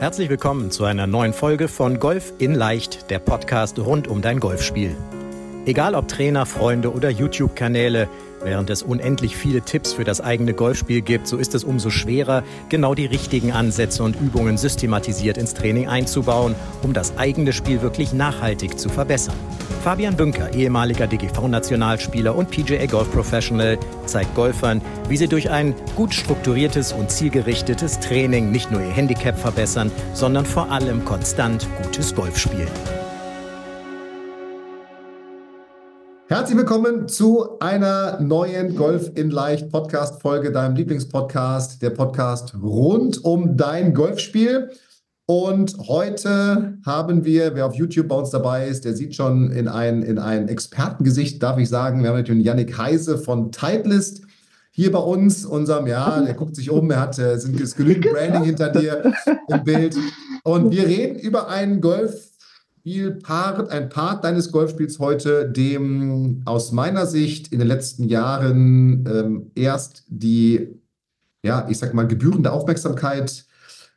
Herzlich willkommen zu einer neuen Folge von Golf in Leicht, der Podcast rund um dein Golfspiel. Egal ob Trainer, Freunde oder YouTube-Kanäle, Während es unendlich viele Tipps für das eigene Golfspiel gibt, so ist es umso schwerer, genau die richtigen Ansätze und Übungen systematisiert ins Training einzubauen, um das eigene Spiel wirklich nachhaltig zu verbessern. Fabian Bünker, ehemaliger DGV-Nationalspieler und PGA Golf Professional, zeigt Golfern, wie sie durch ein gut strukturiertes und zielgerichtetes Training nicht nur ihr Handicap verbessern, sondern vor allem konstant gutes Golf spielen. Herzlich willkommen zu einer neuen Golf in Leicht Podcast Folge, deinem Lieblingspodcast, der Podcast rund um dein Golfspiel. Und heute haben wir, wer auf YouTube bei uns dabei ist, der sieht schon in ein, in ein Expertengesicht, darf ich sagen. Wir haben natürlich Yannick Heise von Titleist hier bei uns, unserem, ja, der guckt sich um, er hat, äh, sind genügend Branding hinter dir im Bild. Und wir reden über einen Golf Spielpart, ein Part deines Golfspiels heute, dem aus meiner Sicht in den letzten Jahren ähm, erst die, ja, ich sag mal, gebührende Aufmerksamkeit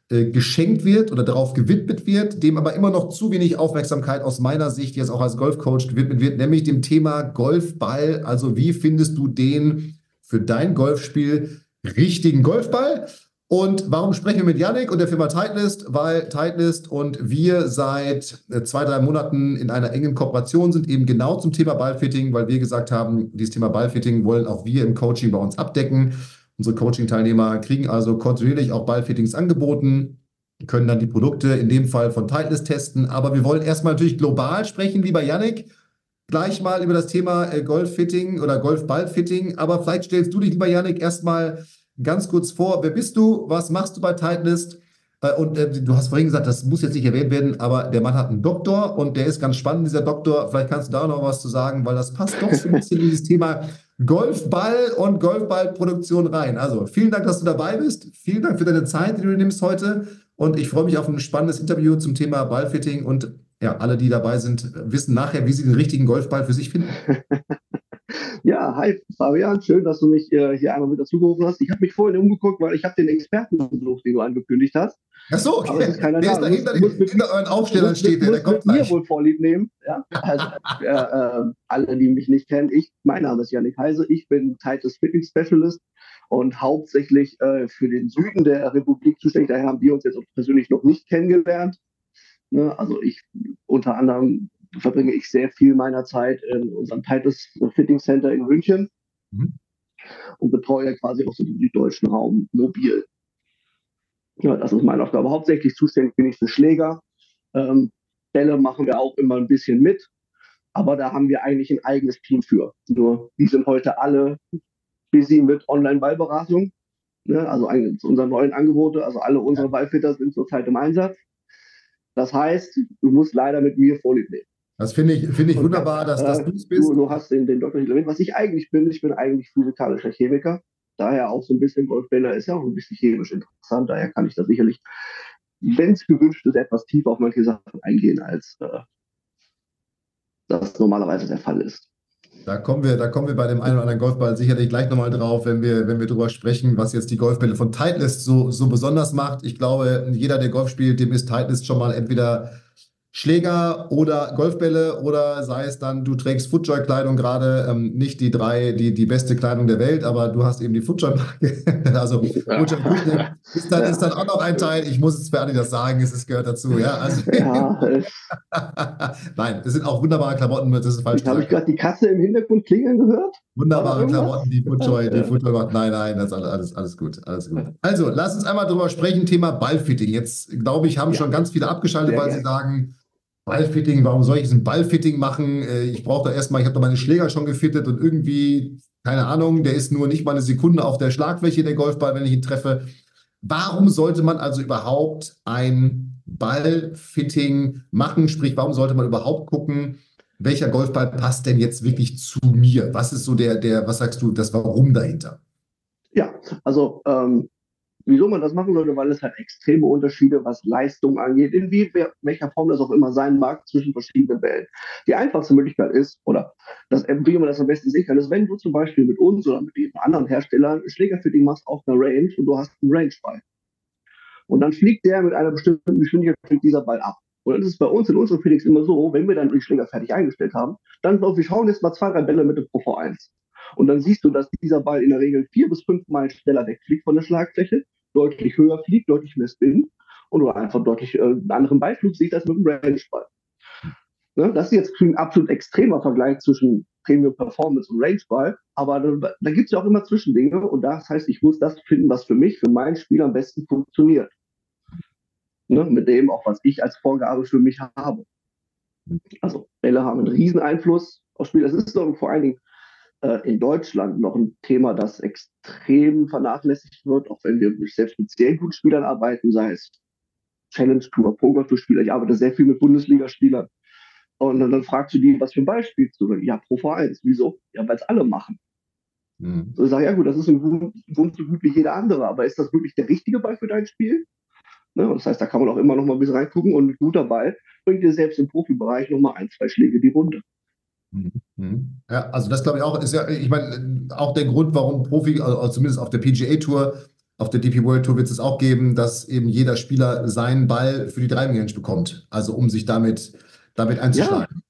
äh, geschenkt wird oder darauf gewidmet wird, dem aber immer noch zu wenig Aufmerksamkeit aus meiner Sicht jetzt auch als Golfcoach gewidmet wird, nämlich dem Thema Golfball. Also wie findest du den für dein Golfspiel richtigen Golfball? Und warum sprechen wir mit Yannick und der Firma Titleist? Weil Titleist und wir seit äh, zwei, drei Monaten in einer engen Kooperation sind, eben genau zum Thema Ballfitting, weil wir gesagt haben, dieses Thema Ballfitting wollen auch wir im Coaching bei uns abdecken. Unsere Coaching-Teilnehmer kriegen also kontinuierlich auch Ballfittings angeboten, können dann die Produkte in dem Fall von Titleist testen. Aber wir wollen erstmal natürlich global sprechen, lieber Yannick gleich mal über das Thema äh, Golffitting oder Golfballfitting. Aber vielleicht stellst du dich, lieber Yannick, erstmal ganz kurz vor. Wer bist du? Was machst du bei Titleist? Äh, und äh, du hast vorhin gesagt, das muss jetzt nicht erwähnt werden, aber der Mann hat einen Doktor und der ist ganz spannend, dieser Doktor. Vielleicht kannst du da noch was zu sagen, weil das passt doch so ein bisschen in dieses Thema Golfball und Golfballproduktion rein. Also vielen Dank, dass du dabei bist. Vielen Dank für deine Zeit, die du nimmst heute. Und ich freue mich auf ein spannendes Interview zum Thema Ballfitting. Und ja, alle, die dabei sind, wissen nachher, wie sie den richtigen Golfball für sich finden. Ja, hi Fabian, schön, dass du mich äh, hier einmal mit dazu gerufen hast. Ich habe mich vorhin umgeguckt, weil ich habe den Experten besucht, den du angekündigt hast. Ach so, okay. Aber ist keiner der da. ist da hinter, euren Aufstellern steht der, der kommt mit mir wohl vorlieb nehmen. Ja? Also, äh, äh, alle, die mich nicht kennen, ich, mein Name ist Janik Heise, ich bin Titus Fitting Specialist und hauptsächlich äh, für den Süden der Republik zuständig. Daher haben wir uns jetzt persönlich noch nicht kennengelernt. Ne? Also ich unter anderem verbringe ich sehr viel meiner Zeit in unserem Titus Fitting Center in München mhm. und betreue quasi auch so den süddeutschen Raum mobil. Ja, das ist meine Aufgabe. Hauptsächlich zuständig bin ich für Schläger. Ähm, Bälle machen wir auch immer ein bisschen mit, aber da haben wir eigentlich ein eigenes Team für. Nur die sind heute alle busy mit Online-Ballberatung. Ne? Also unsere neuen Angebote, also alle unsere Ballfitter sind zurzeit im Einsatz. Das heißt, du musst leider mit mir Vorlieb nehmen. Das finde ich, find ich wunderbar, dass, dass äh, du es bist. Du, du, hast den, den Doktor nicht erwähnt. Was ich eigentlich bin, ich bin eigentlich physikalischer Chemiker. Daher auch so ein bisschen Golfbäller ist ja auch ein bisschen chemisch interessant. Daher kann ich da sicherlich, wenn es gewünscht ist, etwas tiefer auf manche Sachen eingehen, als äh, das normalerweise der Fall ist. Da kommen wir, da kommen wir bei dem einen oder anderen Golfball sicherlich gleich nochmal drauf, wenn wir, wenn wir darüber sprechen, was jetzt die Golfbälle von Titleist so, so besonders macht. Ich glaube, jeder, der Golf spielt, dem ist Titleist schon mal entweder Schläger oder Golfbälle oder sei es dann, du trägst Footjoy-Kleidung gerade, ähm, nicht die drei, die, die beste Kleidung der Welt, aber du hast eben die Footjoy-Marke. also ja. Footjoy ist, dann, ja. ist dann auch noch ein Teil, ich muss jetzt für alle das sagen, es gehört dazu. Ja, also, ja. Nein, das sind auch wunderbare Klamotten, das ist falsch. Habe ich gerade die Kasse im Hintergrund klingeln gehört? Wunderbare Klamotten, die Footjoy, die Footjoy macht. Nein, nein, das ist alles, alles gut, alles gut. Also, lass uns einmal drüber sprechen, Thema Ballfitting. Jetzt, glaube ich, haben schon ganz viele abgeschaltet, weil sie sagen, Ballfitting, warum soll ich ein Ballfitting machen? Äh, ich brauche da erstmal, ich habe da meine Schläger schon gefittet und irgendwie, keine Ahnung, der ist nur nicht mal eine Sekunde auf der Schlagfläche, der Golfball, wenn ich ihn treffe. Warum sollte man also überhaupt ein Ballfitting machen? Sprich, warum sollte man überhaupt gucken, welcher Golfball passt denn jetzt wirklich zu mir? Was ist so der, der, was sagst du, das Warum dahinter? Ja, also ähm, wieso man das machen sollte, weil es halt extreme Unterschiede, was Leistung angeht, in wie, welcher Form das auch immer sein mag, zwischen verschiedenen Wellen. Die einfachste Möglichkeit ist, oder das, wie man das am besten kann, ist, wenn du zum Beispiel mit uns oder mit anderen Herstellern Schlägerfitting machst auf einer Range und du hast einen Range bei. Und dann fliegt der mit einer bestimmten Geschwindigkeit dieser Ball ab. Und dann ist bei uns in unserem Felix immer so, wenn wir dann die Schläger fertig eingestellt haben, dann so, wir schauen jetzt mal zwei, drei Bälle mit dem Pro V1. Und dann siehst du, dass dieser Ball in der Regel vier bis fünf Mal schneller wegfliegt von der Schlagfläche, deutlich höher fliegt, deutlich mehr Spin und oder einfach deutlich äh, anderen Beiflug sieht als mit dem Rangeball. Ne? Das ist jetzt ein absolut extremer Vergleich zwischen Premium Performance und Rangeball, aber da, da gibt es ja auch immer Zwischendinge und das heißt, ich muss das finden, was für mich, für mein Spiel am besten funktioniert. Ne? Mit dem auch, was ich als Vorgabe für mich habe. Also Bälle haben einen riesen Einfluss aufs Spiel. Das ist doch vor allen Dingen in Deutschland noch ein Thema, das extrem vernachlässigt wird, auch wenn wir selbst mit sehr guten Spielern arbeiten, sei es Challenge Tour, Poker Tour Spieler. Ich arbeite sehr viel mit Bundesligaspielern. Und dann, dann fragst du die, was für ein Ball spielst du? Ja, Pro V1. Wieso? Ja, weil es alle machen. Mhm. So, ich sage, ja gut, das ist ein Wunsch so gut wie jeder andere, aber ist das wirklich der richtige Ball für dein Spiel? Ne? Das heißt, da kann man auch immer noch mal ein bisschen reingucken und ein guter Ball bringt dir selbst im Profibereich noch mal ein, zwei Schläge die Runde. Mhm. Mhm. Ja, also das glaube ich auch, ist ja, ich meine, auch der Grund, warum Profi, also zumindest auf der PGA Tour, auf der DP World Tour wird es auch geben, dass eben jeder Spieler seinen Ball für die Driving Range bekommt. Also um sich damit damit einzuschlagen. Ja,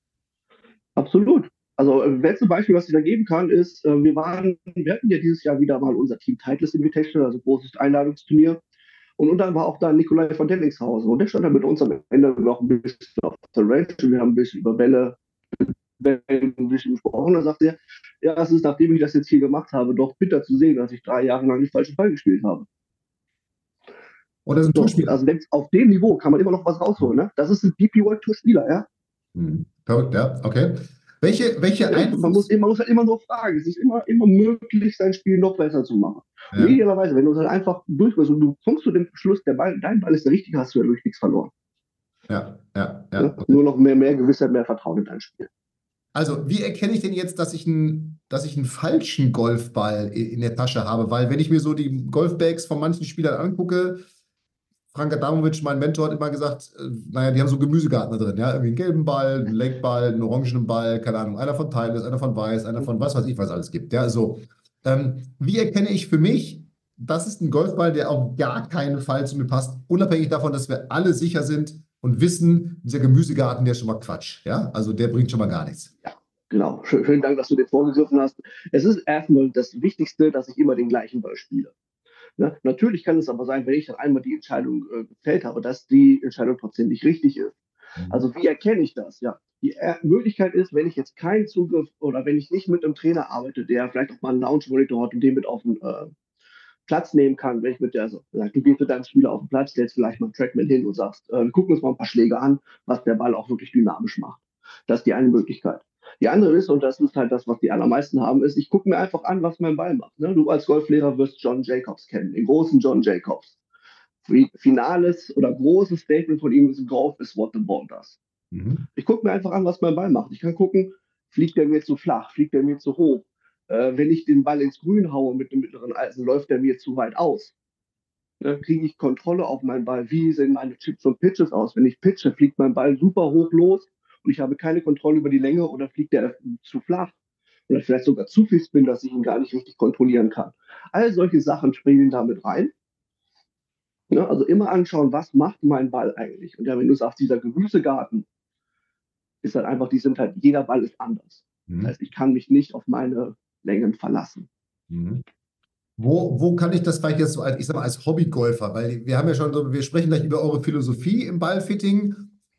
absolut. Also, äh, letzte Beispiel, was ich da geben kann, ist, äh, wir waren, wir hatten ja dieses Jahr wieder mal unser Team Titles Invitational, also großes Einladungsturnier. Und, und dann war auch da Nikolai von Dellingshausen. Und der stand dann mit uns am Ende noch ein bisschen auf der Range. Wir haben ein bisschen über Bälle, Ein bisschen gesprochen. Dann sagte er, ja, es ist, nachdem ich das jetzt hier gemacht habe, doch bitter zu sehen, dass ich drei Jahre lang den falschen Ball gespielt habe. Oder ist ein Tourspieler. Also auf dem Niveau kann man immer noch was rausholen. Ne? Das ist ein DP World Tour Spieler, ja. Hm. Verrückt, ja, okay. Welche, welche ja, man, muss, man muss halt immer nur fragen. Es ist immer, immer möglich, sein Spiel noch besser zu machen. Ja. Idealerweise, wenn du es halt einfach durchgehst und du kommst zu dem Schluss, der Ball, dein Ball ist der richtige, hast du ja durch nichts verloren. Ja, ja, ja. Okay. Nur noch mehr, mehr Gewissheit, mehr Vertrauen in dein Spiel. Also, wie erkenne ich denn jetzt, dass ich, einen, dass ich einen falschen Golfball in der Tasche habe? Weil, wenn ich mir so die Golfbags von manchen Spielern angucke, Frank Adamovic, mein Mentor, hat immer gesagt, äh, naja, die haben so Gemüsegarten da drin, ja, irgendwie einen gelben Ball, einen Lakeball, einen orangenen Ball, keine Ahnung, einer von Timeless, einer von Weiß, einer von was weiß ich, was alles gibt, ja, so. Ähm, wie erkenne ich für mich, das ist ein Golfball, der auf gar keinen Fall zu mir passt, unabhängig davon, dass wir alle sicher sind und wissen, dieser Gemüsegarten, der ist schon mal Quatsch, ja, also der bringt schon mal gar nichts. Ja. Genau, schönen Dank, dass du den vorgegriffen hast. Es ist erstmal das Wichtigste, dass ich immer den gleichen Ball spiele. Ne? Natürlich kann es aber sein, wenn ich dann einmal die Entscheidung äh, gefällt habe, dass die Entscheidung trotzdem nicht richtig ist. Mhm. Also wie erkenne ich das? Ja, die er Möglichkeit ist, wenn ich jetzt keinen Zugriff oder wenn ich nicht mit einem Trainer arbeite, der vielleicht auch mal einen Lounge-Monitor hat und den mit auf den äh, Platz nehmen kann, wenn ich mit der, also du gehst mit deinem Spieler auf den Platz, stellst vielleicht mal einen Trackman hin und sagst, äh, gucken uns mal ein paar Schläge an, was der Ball auch wirklich dynamisch macht. Das ist die eine Möglichkeit. Die andere ist, und das ist halt das, was die allermeisten haben, ist, ich gucke mir einfach an, was mein Ball macht. Ne? Du als Golflehrer wirst John Jacobs kennen, den großen John Jacobs. Finales oder großes Statement von ihm ist, Golf is what the ball does. Mhm. Ich gucke mir einfach an, was mein Ball macht. Ich kann gucken, fliegt der mir zu flach, fliegt der mir zu hoch. Äh, wenn ich den Ball ins Grün haue mit dem mittleren Eisen, läuft der mir zu weit aus. Ne? Kriege ich Kontrolle auf meinen Ball? Wie sehen meine Chips und Pitches aus? Wenn ich pitche, fliegt mein Ball super hoch los und ich habe keine Kontrolle über die Länge oder fliegt der zu flach oder vielleicht sogar zu viel Spin, dass ich ihn gar nicht richtig kontrollieren kann. All solche Sachen spielen damit rein. Ja, also immer anschauen, was macht mein Ball eigentlich? Und ja, wenn du sagst, dieser Gemüsegarten ist halt einfach, die sind halt, jeder Ball ist anders. Mhm. Das heißt, ich kann mich nicht auf meine Längen verlassen. Mhm. Wo, wo kann ich das vielleicht jetzt so als, ich sag mal, als Hobbygolfer, weil wir haben ja schon so, wir sprechen gleich über eure Philosophie im Ballfitting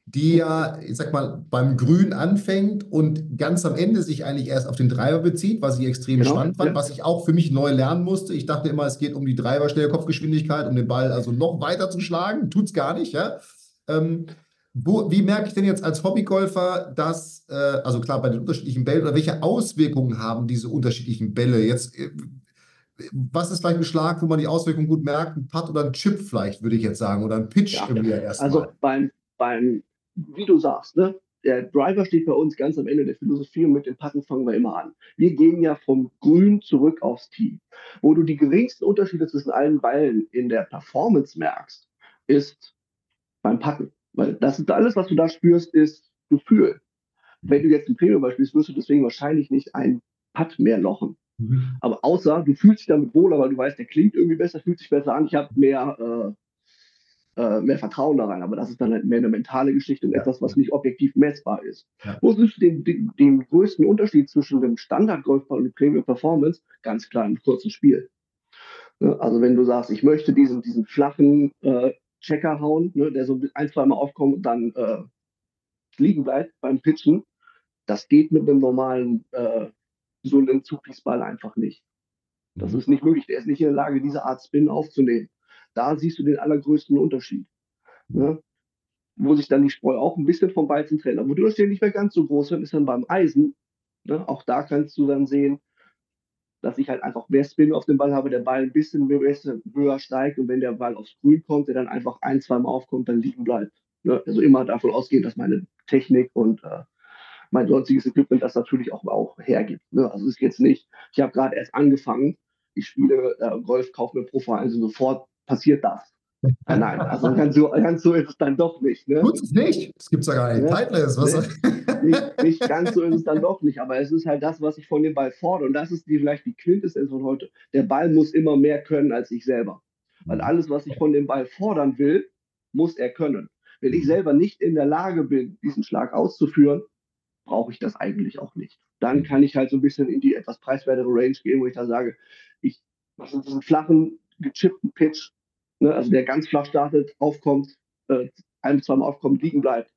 die ja, ich sag mal, beim Grün anfängt und ganz am Ende sich eigentlich erst auf den Treiber bezieht, was ich extrem genau, spannend fand, ja. was ich auch für mich neu lernen musste. Ich dachte immer, es geht um die Treiber-Schnellkopfgeschwindigkeit, um den Ball also noch weiter zu schlagen. Tut es gar nicht, ja. Ähm, wo, wie merke ich denn jetzt als Hobbygolfer, dass, äh, also klar, bei den unterschiedlichen Bällen, oder welche Auswirkungen haben diese unterschiedlichen Bälle? Jetzt, äh, was ist vielleicht ein Schlag, wo man die Auswirkungen gut merkt? Ein Putt oder ein Chip vielleicht, würde ich jetzt sagen, oder ein Pitch ja, irgendwie erstmal. Also beim, beim wie du sagst, ne? der Driver steht bei uns ganz am Ende der Philosophie und mit den Patten fangen wir immer an. Wir gehen ja vom Grün zurück aufs Tee. Wo du die geringsten Unterschiede zwischen allen Ballen in der Performance merkst, ist beim Patten. Weil das ist alles, was du da spürst, ist Gefühl. Wenn du jetzt ein Premium spielst, wirst du deswegen wahrscheinlich nicht ein Putt mehr lochen. Mhm. Aber außer du fühlst dich damit wohler, weil du weißt, der klingt irgendwie besser, fühlt sich besser an, ich habe mehr äh, äh, mehr Vertrauen da rein. Aber das ist dann halt mehr eine mentale Geschichte und ja. etwas, was nicht objektiv messbar ist. Ja. Wo siehst du den, den, den, größten Unterschied zwischen dem Standard-Golfball und dem Premium Performance? Ganz klar im kurzen Spiel. Ne? Also wenn du sagst, ich möchte diesen, diesen flachen äh, Checker hauen, ne, der so ein, zwei Mal aufkommt und dann äh, liegen bleibt beim Pitchen, das geht mit einem normalen äh, so einem Zupiesball einfach nicht. Das mhm. ist nicht möglich. Der ist nicht in der Lage, diese Art Spin aufzunehmen. Da siehst du den allergrößten Unterschied. Ne? Wo sich dann die Spreu auch ein bisschen vom Weizen trennt. Aber wo du nicht mehr ganz so groß sind, ist dann beim Eisen. Ne? Auch da kannst du dann sehen, dass ich halt einfach mehr Spin auf dem Ball habe, der Ball ein bisschen höher steigt und wenn der Ball aufs Grün kommt, der dann einfach ein, zwei Mal aufkommt, dann liegen bleibt. Ne? Also immer davon ausgehen, dass meine Technik und äh, mein sonstiges Equipment das natürlich auch, auch hergibt. Ne? Also ist jetzt nicht, ich habe gerade erst angefangen, ich spiele äh, Golf, kaufe mir Pro also sofort passiert das. Nein, also ganz so, ganz so ist es dann doch nicht. Ne? Tut es nicht. Das gibt es ja gar nicht. Ja, Tightless, was? Ne? Nicht, nicht, ganz so ist es dann doch nicht, aber es ist halt das, was ich von dem Ball fordere. Und das ist die, vielleicht die Quintessenz von heute. Der Ball muss immer mehr können als ich selber. Weil mhm. alles, was ich von dem Ball fordern will, muss er können. Wenn ich mhm. selber nicht in der Lage bin, diesen Schlag auszuführen, brauche ich das eigentlich auch nicht. Dann kann ich halt so ein bisschen in die etwas preiswertere Range gehen, wo ich dann sage, ich mache diesen flachen, gechippten Pitch, ne, also der ganz flach startet, aufkommt, äh, ein, zwei Mal aufkommt, liegen bleibt.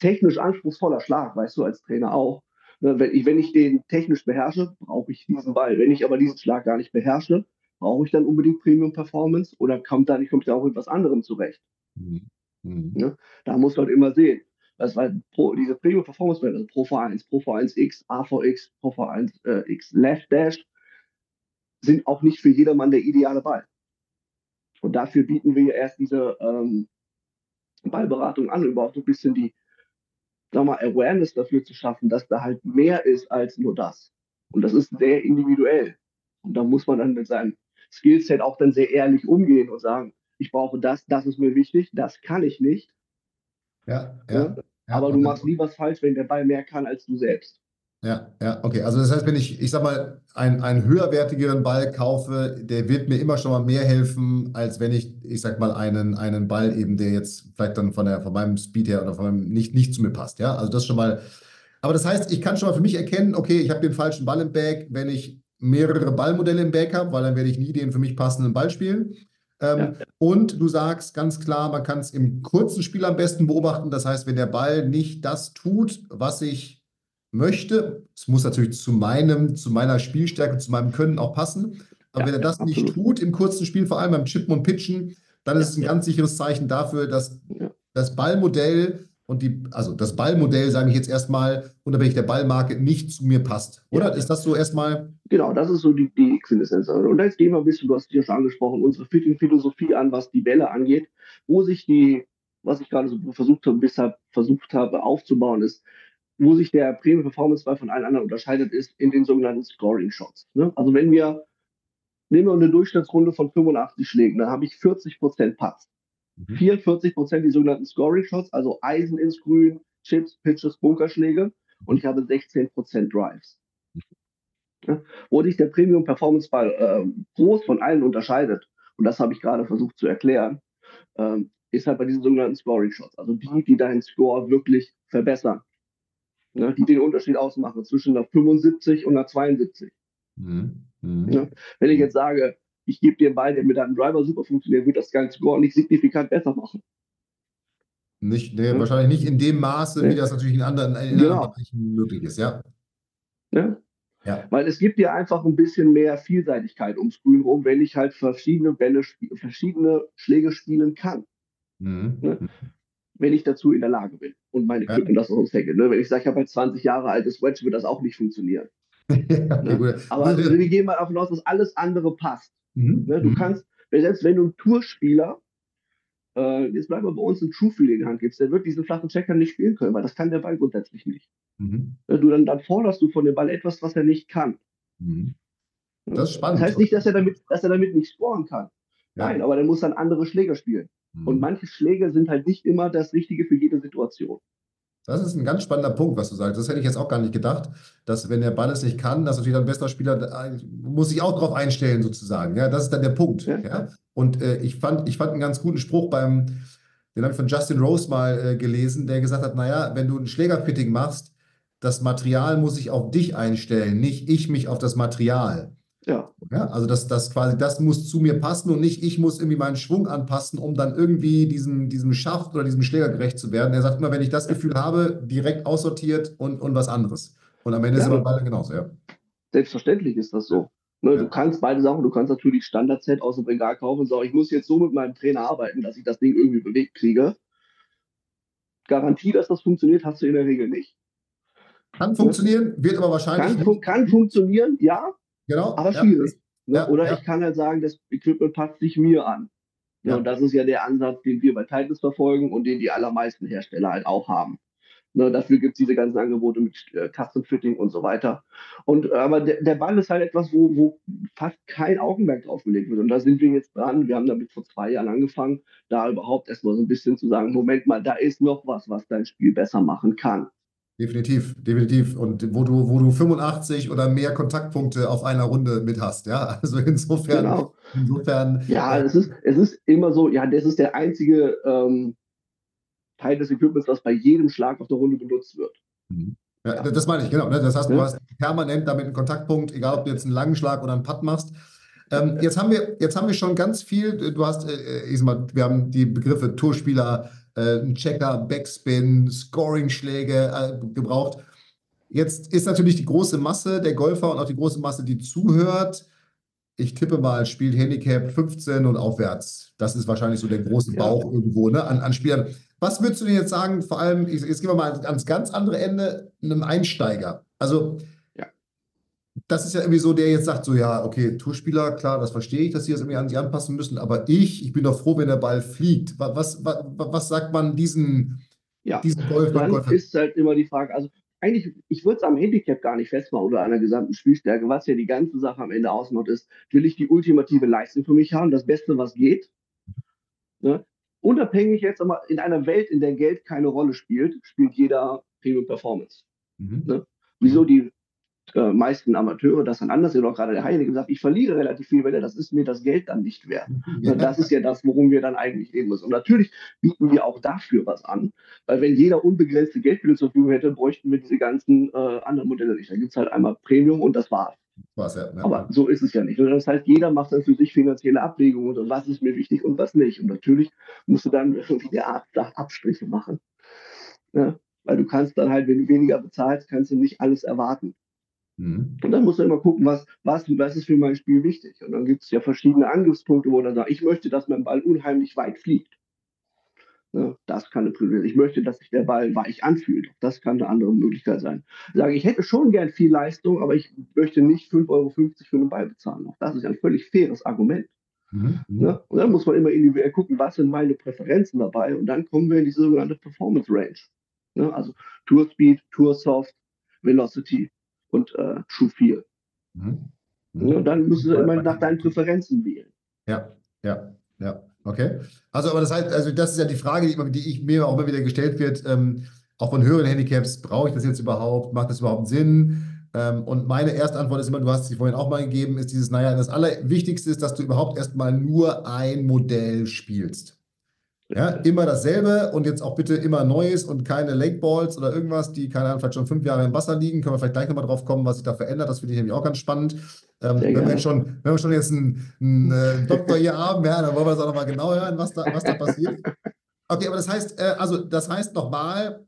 Technisch anspruchsvoller Schlag, weißt du als Trainer auch. Ne, wenn, ich, wenn ich den technisch beherrsche, brauche ich diesen Ball. Wenn ich aber diesen Schlag gar nicht beherrsche, brauche ich dann unbedingt Premium Performance oder kommt da nicht, kommt da auch mit was anderem zurecht. Mhm. Mhm. Ne? Da muss man halt immer sehen. Das war Pro, diese Premium Performance Band, also Pro V1, Pro V1X, AVX, Pro V1X Left Dash, sind auch nicht für jedermann der ideale Ball. Und dafür bieten wir erst diese ähm, Ballberatung an, überhaupt so ein bisschen die sag mal, Awareness dafür zu schaffen, dass da halt mehr ist als nur das. Und das ist sehr individuell. Und da muss man dann mit seinem Skillset auch dann sehr ehrlich umgehen und sagen, ich brauche das, das ist mir wichtig, das kann ich nicht. Ja, ja. ja aber du machst nie was falsch, wenn der Ball mehr kann als du selbst. Ja, ja, okay. Also das heißt, wenn ich, ich sag mal, einen, einen höherwertigeren Ball kaufe, der wird mir immer schon mal mehr helfen, als wenn ich, ich sag mal, einen, einen Ball eben, der jetzt vielleicht dann von, der, von meinem Speed her oder von meinem nicht, nicht zu mir passt. Ja, also das schon mal. Aber das heißt, ich kann schon mal für mich erkennen, okay, ich habe den falschen Ball im Bag, wenn ich mehrere Ballmodelle im Bag habe, weil dann werde ich nie den für mich passenden Ball spielen. Ähm, ja. Und du sagst ganz klar, man kann es im kurzen Spiel am besten beobachten. Das heißt, wenn der Ball nicht das tut, was ich möchte, es muss natürlich zu meinem, zu meiner Spielstärke, zu meinem Können auch passen. Aber ja, wenn er das absolut. nicht tut im kurzen Spiel, vor allem beim Chippen und Pitchen, dann ist es ein ganz sicheres Zeichen dafür, dass das Ballmodell und die, also das Ballmodell, sage ich jetzt erstmal, unabhängig der Ballmarke, nicht zu mir passt. Oder? Ja. Ist das so erstmal? Genau, das ist so die, die Quintessenz. Und jetzt gehen wir ein bisschen, du hast ja schon angesprochen, unsere Fitting-Philosophie an, was die Bälle angeht, wo sich die, was ich gerade so versucht habe, bisher versucht habe aufzubauen, ist, wo sich der Premium Performance Ball von allen anderen unterscheidet, ist in den sogenannten Scoring Shots. Ne? Also wenn wir, nehmen wir eine Durchschnittsrunde von 85 Schlägen, dann habe ich 40% Putts. 44 mhm. Prozent die sogenannten Scoring Shots, also Eisen ins Grün, Chips, Pitches, Bunkerschläge und ich habe 16 Prozent Drives. Ja, wo sich der Premium Performance Ball äh, groß von allen unterscheidet, und das habe ich gerade versucht zu erklären, äh, ist halt bei diesen sogenannten Scoring Shots, also die, die deinen Score wirklich verbessern, ne, die den Unterschied ausmachen zwischen einer 75 und einer 72. Mhm. Mhm. Ja, wenn ich jetzt sage, ich gebe dir einen Ball, der mit einem Driver super funktioniert, wird das ganze Score nicht signifikant besser machen. Nicht, nee, ja. Wahrscheinlich nicht in dem Maße, ja. wie das natürlich in anderen, in genau. anderen Bereichen möglich ist, ja. ja. Ja. Weil es gibt ja einfach ein bisschen mehr Vielseitigkeit ums Grün rum, wenn ich halt verschiedene Bälle, verschiedene Schläge spielen kann. Mhm. Ne? Wenn ich dazu in der Lage bin und meine Equipment ja. das uns hänge. Ne? Wenn ich sage, ich habe halt 20 Jahre altes Wedge, wird das auch nicht funktionieren. ja, ne? Aber also, wir gehen mal davon aus, dass alles andere passt. Mhm. Ne, du mhm. kannst, selbst wenn du einen Tourspieler, äh, jetzt bleiben wir bei uns, einen Truefield in die Hand gibst, der wird diesen flachen Checker nicht spielen können, weil das kann der Ball grundsätzlich nicht. Mhm. Ne, du, dann, dann forderst du von dem Ball etwas, was er nicht kann. Mhm. Das ist spannend. Das heißt nicht, dass er damit, dass er damit nicht scoren kann. Ja. Nein, aber der muss dann andere Schläge spielen. Mhm. Und manche Schläge sind halt nicht immer das Richtige für jede Situation. Das ist ein ganz spannender Punkt, was du sagst. Das hätte ich jetzt auch gar nicht gedacht, dass wenn der Ball es nicht kann, dass natürlich ein bester Spieler muss sich auch darauf einstellen sozusagen. Ja, das ist dann der Punkt. Ja. ja? Und äh, ich fand, ich fand einen ganz guten Spruch beim den habe ich von Justin Rose mal äh, gelesen, der gesagt hat, naja, wenn du ein Schlägerfitting machst, das Material muss sich auf dich einstellen, nicht ich mich auf das Material. Ja. ja also das, das quasi, das muss zu mir passen und nicht ich muss irgendwie meinen Schwung anpassen, um dann irgendwie diesem, diesem Schaft oder diesem Schläger gerecht zu werden. Er sagt immer, wenn ich das Gefühl habe, direkt aussortiert und, und was anderes. Und am Ende ja. sind wir beide genauso, ja. Selbstverständlich ist das so. Ne, ja. Du kannst beide Sachen, du kannst natürlich Standard-Set aus dem Regal kaufen und sagen, ich muss jetzt so mit meinem Trainer arbeiten, dass ich das Ding irgendwie bewegt kriege. Garantie, dass das funktioniert, hast du in der Regel nicht. Kann funktionieren, wird aber wahrscheinlich. Kann, kann funktionieren, ja. Genau. Aber schwierig. Ne? Ja, Oder ja. ich kann halt sagen, das Equipment passt sich mir an. Ja. Und das ist ja der Ansatz, den wir bei Titles verfolgen und den die allermeisten Hersteller halt auch haben. Ne, dafür gibt es diese ganzen Angebote mit äh, Custom Fitting und so weiter. Und aber der, der Ball ist halt etwas, wo, wo fast kein Augenmerk drauf gelegt wird. Und da sind wir jetzt dran. Wir haben damit vor zwei Jahren angefangen, da überhaupt erstmal so ein bisschen zu sagen, Moment mal, da ist noch was, was dein Spiel besser machen kann. Definitiv, definitiv. Und wo du, wo du 85 oder mehr Kontaktpunkte auf einer Runde mit hast, ja. Also insofern, genau. insofern. Ja, äh, es ist, es ist immer so, ja, das ist der einzige ähm, Teil des Equipments, was bei jedem Schlag auf der Runde benutzt wird. Mhm. Ja, ja. Das meine ich, genau. Ne? Das heißt, du hast permanent damit einen Kontaktpunkt, egal ob du jetzt einen langen Schlag oder einen Putt machst. Ähm, jetzt, haben wir, jetzt haben wir schon ganz viel, du hast, äh, ich sag mal, wir haben die Begriffe Tourspieler, äh, einen Checker, Backspin, Scoring-Schläge äh, gebraucht. Jetzt ist natürlich die große Masse der Golfer und auch die große Masse, die zuhört. Ich tippe mal, spielt Handicap 15 und aufwärts. Das ist wahrscheinlich so der große Bauch ja. irgendwo ne, an, an Spielern. Was würdest du denn jetzt sagen, vor allem, jetzt gehen wir mal ans ganz andere Ende, einem Einsteiger? Also, das ist ja irgendwie so, der jetzt sagt, so ja, okay, Tourspieler, klar, das verstehe ich, dass sie das irgendwie an sich anpassen müssen, aber ich, ich bin doch froh, wenn der Ball fliegt. Was, was, was sagt man diesen, ja, diesen Golf? Dann Golf ist halt immer die Frage, also eigentlich, ich würde es am Handicap gar nicht festmachen oder einer gesamten Spielstärke, was ja die ganze Sache am Ende ausmacht, ist, will ich die ultimative Leistung für mich haben, das Beste, was geht. Ne? Unabhängig jetzt aber in einer Welt, in der Geld keine Rolle spielt, spielt jeder Premium Performance. Mhm. Ne? Wieso die äh, meisten Amateure das dann anders sehen, auch gerade der Heilige gesagt, ich verliere relativ viel, weil das ist mir das Geld dann nicht wert. Ja. Das ist ja das, worum wir dann eigentlich leben müssen. Und natürlich bieten wir auch dafür was an, weil wenn jeder unbegrenzte Geldmittel zur Verfügung hätte, bräuchten wir diese ganzen äh, anderen Modelle nicht. Da gibt es halt einmal Premium und das war's. Was, ja, ja. Aber so ist es ja nicht. Das heißt, jeder macht dann für sich finanzielle Abwägungen und was ist mir wichtig und was nicht. Und natürlich musst du dann irgendwie der Art Abstriche machen. Ja? Weil du kannst dann halt, wenn du weniger bezahlst, kannst du nicht alles erwarten. Mhm. Und dann muss man immer gucken, was, was, was ist für mein Spiel wichtig. Und dann gibt es ja verschiedene Angriffspunkte, wo dann sagt, ich möchte, dass mein Ball unheimlich weit fliegt. Ne, das kann eine sein. Ich möchte, dass sich der Ball weich anfühlt. Das kann eine andere Möglichkeit sein. Ich sage, ich hätte schon gern viel Leistung, aber ich möchte nicht 5,50 Euro für einen Ball bezahlen. Auch das ist ein völlig faires Argument. Mhm. Ne? Und dann muss man immer individuell gucken, was sind meine Präferenzen dabei. Und dann kommen wir in diese sogenannte Performance Range. Ne? Also Tour Speed, Tour Soft, Velocity und äh, True Feel. Mhm. Mhm. Und dann müssen sie immer nach deinen Präferenzen wählen. Ja, ja, ja. Okay. Also, aber das heißt, also das ist ja die Frage, die, die ich mir auch immer wieder gestellt wird, ähm, auch von höheren Handicaps, brauche ich das jetzt überhaupt? Macht das überhaupt Sinn? Ähm, und meine erste Antwort ist immer, du hast sie vorhin auch mal gegeben, ist dieses, naja, das Allerwichtigste ist, dass du überhaupt erstmal nur ein Modell spielst. Ja, immer dasselbe und jetzt auch bitte immer Neues und keine Lake Balls oder irgendwas, die, keine Ahnung, vielleicht schon fünf Jahre im Wasser liegen. Können wir vielleicht gleich nochmal drauf kommen, was sich da verändert. Das finde ich nämlich auch ganz spannend. Ähm, wenn, wir schon, wenn wir schon jetzt einen, einen äh, Doktor hier haben, ja, dann wollen wir es auch nochmal genau hören, was da, was da passiert. Okay, aber das heißt, äh, also das heißt nochmal,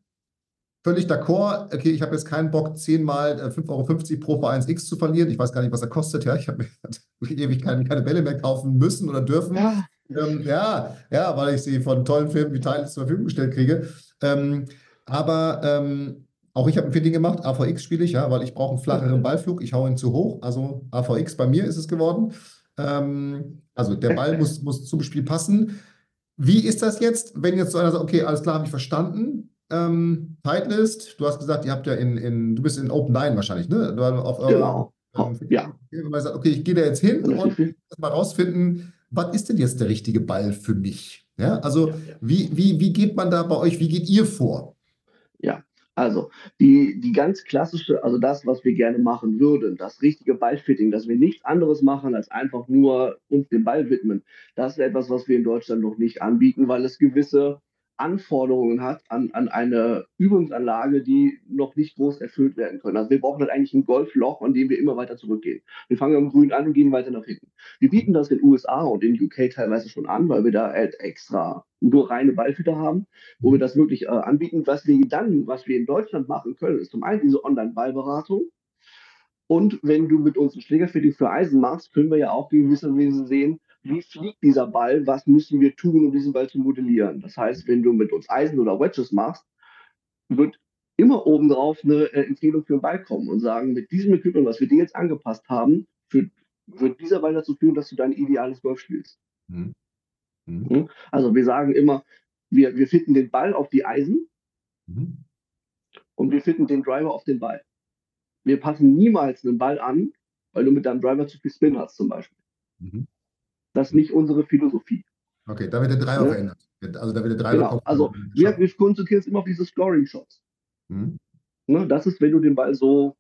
völlig d'accord. Okay, ich habe jetzt keinen Bock, zehnmal äh, 5,50 Euro pro V1X zu verlieren. Ich weiß gar nicht, was er kostet. Ja, ich habe mir ewig keine, keine Bälle mehr kaufen müssen oder dürfen. Ja. Ähm, ja, ja, weil ich sie von tollen Filmen wie Teile zur Verfügung gestellt kriege. Ähm, aber ähm, auch ich habe ein Fitting gemacht. AVX spiele ich, ja, weil ich brauche einen flacheren Ballflug. Ich haue ihn zu hoch. Also AVX bei mir ist es geworden. Ähm, also der Ball muss, muss zum Spiel passen. Wie ist das jetzt, wenn jetzt so einer sagt, okay, alles klar, habe ich verstanden. Ähm, Titleist, du hast gesagt, ihr habt ja in, in du bist in Open 9 wahrscheinlich, ne? Du auf genau. Ähm, ja. Wenn man sagt, okay, ich gehe da jetzt hin und mal rausfinden, was ist denn jetzt der richtige Ball für mich? Ja, also ja, ja. Wie, wie, wie geht man da bei euch, wie geht ihr vor? Ja, also die, die ganz klassische, also das, was wir gerne machen würden, das richtige Ballfitting, dass wir nichts anderes machen, als einfach nur uns dem Ball widmen, das ist etwas, was wir in Deutschland noch nicht anbieten, weil es gewisse Anforderungen hat an, an eine Übungsanlage, die noch nicht groß erfüllt werden können. Also wir brauchen halt eigentlich ein Golfloch, an dem wir immer weiter zurückgehen. Wir fangen am Grün an und gehen weiter nach hinten. Wir bieten das in den USA und in UK teilweise schon an, weil wir da halt extra nur reine Ballfütter haben, wo wir das wirklich äh, anbieten. Was wir dann, was wir in Deutschland machen können, ist zum einen diese Online-Ballberatung. Und wenn du mit uns ein Schlägerfitting für Eisen machst, können wir ja auch gewisserweise sehen, wie fliegt dieser Ball, was müssen wir tun, um diesen Ball zu modellieren. Das heißt, wenn du mit uns Eisen oder Wedges machst, wird immer obendrauf eine äh, Empfehlung für den Ball kommen und sagen, mit diesem Equipment, was wir dir jetzt angepasst haben, für, wird dieser Ball dazu führen, dass du dein ideales Golf spielst. Mhm. Mhm. Also wir sagen immer, wir, wir fitten den Ball auf die Eisen mhm. und wir fitten den Driver auf den Ball. Wir passen niemals einen Ball an, weil du mit deinem Driver zu viel Spin hast zum Beispiel. Mhm. Das ist nicht unsere Philosophie. Okay, da wird der Dreier ja? verändert. Also da wird der Dreier genau. Also wir, wir konzentrieren uns immer auf diese Scoring-Shots. Mhm. Ne, das ist, wenn du den Ball so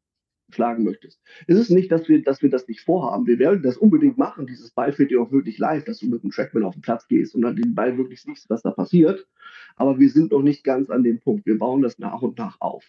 schlagen möchtest. Es ist nicht, dass wir, dass wir das nicht vorhaben. Wir werden das unbedingt machen, dieses Ballfitting auch wirklich live, dass du mit dem Trackman auf den Platz gehst und dann den Ball wirklich siehst, was da passiert. Aber wir sind noch nicht ganz an dem Punkt. Wir bauen das nach und nach auf.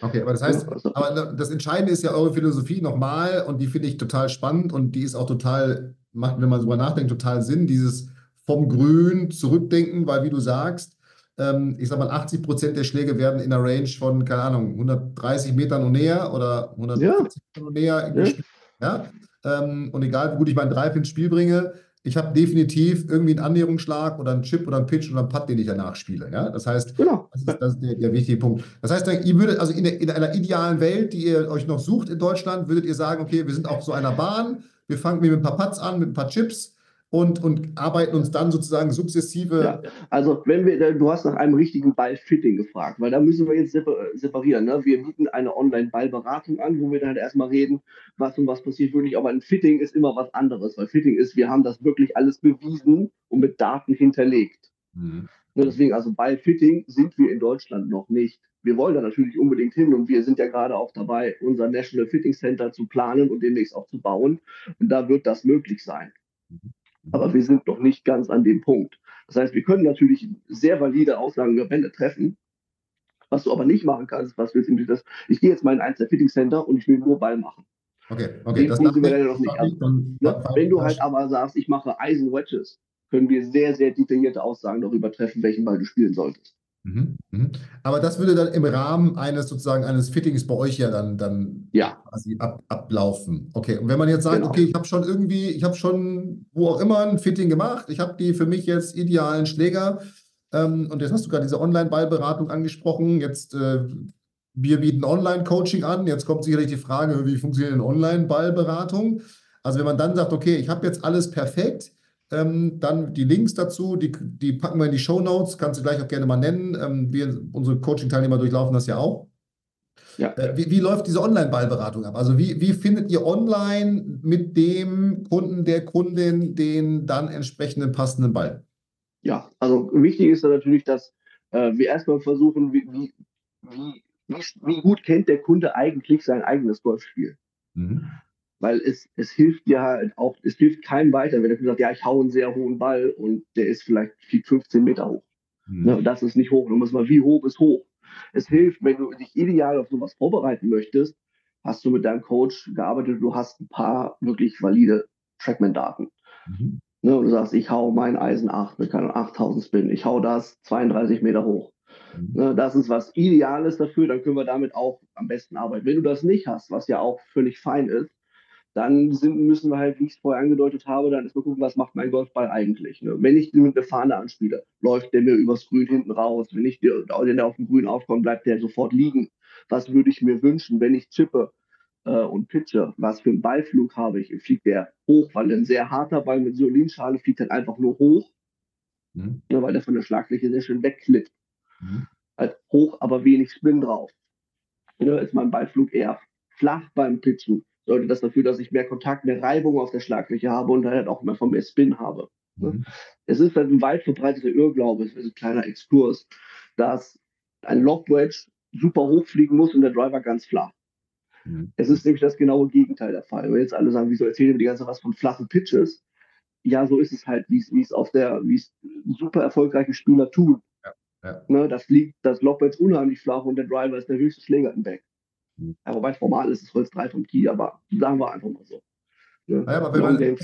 Okay, aber das heißt, also aber das Entscheidende ist ja eure Philosophie nochmal und die finde ich total spannend und die ist auch total, macht, wenn man drüber nachdenkt, total Sinn, dieses vom Grün zurückdenken, weil wie du sagst, ähm, ich sag mal, 80 Prozent der Schläge werden in einer Range von, keine Ahnung, 130 Metern und näher oder 140 ja. Metern und näher ja. gespielt. Ja? Ähm, und egal, wie gut ich meinen Drive ins Spiel bringe, ich habe definitiv irgendwie einen Annäherungsschlag oder einen Chip oder einen Pitch oder einen Putt, den ich danach spiele. Ja? Das heißt, genau. das ist, das ist der, der, wichtige Punkt. Das heißt, ihr würdet also in, der, in, einer idealen Welt, die ihr euch noch sucht in Deutschland, würdet ihr sagen, okay, wir sind auf so einer Bahn, wir fangen mit ein paar Putts an, mit ein paar Chips, und, und arbeiten uns dann sozusagen sukzessive. Ja, also wenn wir, du hast nach einem richtigen Ballfitting gefragt, weil da müssen wir jetzt separieren. Ne? Wir bieten eine Online-Ballberatung an, wo wir dann halt erstmal reden, was und was passiert wirklich. Aber ein Fitting ist immer was anderes, weil Fitting ist, wir haben das wirklich alles bewiesen und mit Daten hinterlegt. Mhm. Ne, deswegen, also Ballfitting sind wir in Deutschland noch nicht. Wir wollen da natürlich unbedingt hin und wir sind ja gerade auch dabei, unser National Fitting Center zu planen und demnächst auch zu bauen. Und da wird das möglich sein. Mhm. Aber wir sind noch nicht ganz an dem Punkt. Das heißt, wir können natürlich sehr valide Aussagen über Bälle treffen. Was du aber nicht machen kannst, was wir sind, das, ich gehe jetzt mal in ein Fitting Center und ich will nur Ball machen. Okay, okay. das sind wir leider noch nicht. Ne? Wenn du halt aber sagst, ich mache Eisen Wedges, können wir sehr, sehr detaillierte Aussagen darüber treffen, welchen Ball du spielen solltest. Mhm, mhm. Aber das würde dann im Rahmen eines sozusagen eines Fittings bei euch ja dann, dann ja. quasi ab, ablaufen. Okay, und wenn man jetzt sagt, genau. okay, ich habe schon irgendwie, ich habe schon wo auch immer ein Fitting gemacht, ich habe die für mich jetzt idealen Schläger ähm, und jetzt hast du gerade diese Online-Ballberatung angesprochen, jetzt äh, wir bieten Online-Coaching an, jetzt kommt sicherlich die Frage, wie funktioniert eine Online-Ballberatung? Also wenn man dann sagt, okay, ich habe jetzt alles perfekt, ähm, dann die Links dazu, die, die packen wir in die Show Notes, kannst du gleich auch gerne mal nennen. Ähm, wir, unsere Coaching-Teilnehmer durchlaufen das ja auch. Ja. Äh, wie, wie, läuft diese Online-Ballberatung ab? Also wie, wie findet ihr online mit dem Kunden, der Kundin den dann entsprechenden passenden Ball? Ja, also wichtig ist natürlich, dass äh, wir erstmal versuchen, wie, wie, wie, wie, gut kennt der Kunde eigentlich sein eigenes Golfspiel. Mhm weil es, es hilft dir halt auch, es hilft keinem weiter, wenn er sagt, ja, ich hau einen sehr hohen Ball und der ist vielleicht 15 Meter hoch. Mhm. Ne, das ist nicht hoch. Du musst mal, wie hoch ist hoch? Es hilft, wenn du dich ideal auf sowas vorbereiten möchtest, hast du mit deinem Coach gearbeitet, du hast ein paar wirklich valide Trackman-Daten. Mhm. Ne, und du sagst, ich hau mein Eisen 8 mit 8000 Spin, ich hau das 32 Meter hoch. Mhm. Ne, das ist was Ideales dafür, dann können wir damit auch am besten arbeiten. Wenn du das nicht hast, was ja auch völlig fein ist, dann sind, müssen wir halt, wie ich es vorher angedeutet habe, dann erstmal gucken, was macht mein Golfball eigentlich. Ne? Wenn ich den mit der Fahne anspiele, läuft der mir übers Grün hinten raus. Wenn ich den, der auf dem Grün aufkommt, bleibt der sofort liegen. Was würde ich mir wünschen, wenn ich chippe äh, und pitche? Was für einen Ballflug habe ich? Fliegt der hoch, weil ein sehr harter Ball mit Solinschale fliegt dann einfach nur hoch, mhm. ne, weil der von der Schlagfläche sehr schön wegklippt. Mhm. Halt hoch, aber wenig Spin drauf. Ne, ist mein Ballflug eher flach beim Pitchen sorgt das dafür, dass ich mehr Kontakt, mehr Reibung auf der Schlagfläche habe und dann halt auch mehr von mehr Spin habe. Ne? Mhm. Es ist halt ein weit verbreiteter Irrglaube, es ist ein kleiner Exkurs, dass ein Lockwedge super hoch fliegen muss und der Driver ganz flach. Mhm. Es ist nämlich das genaue Gegenteil der Fall. Wenn jetzt alle sagen, wieso erzählen wir die ganze was von flachen Pitches? ja, so ist es halt, wie es auf der, wie es super erfolgreiche Spieler tun. Ja, ja. Ne, das liegt, das wird unheimlich flach und der Driver ist der höchste Schläger im Back. Ja, wobei formal ist es Holz 3 vom Tee, aber sagen wir einfach mal so. Ne? Naja, aber wenn man,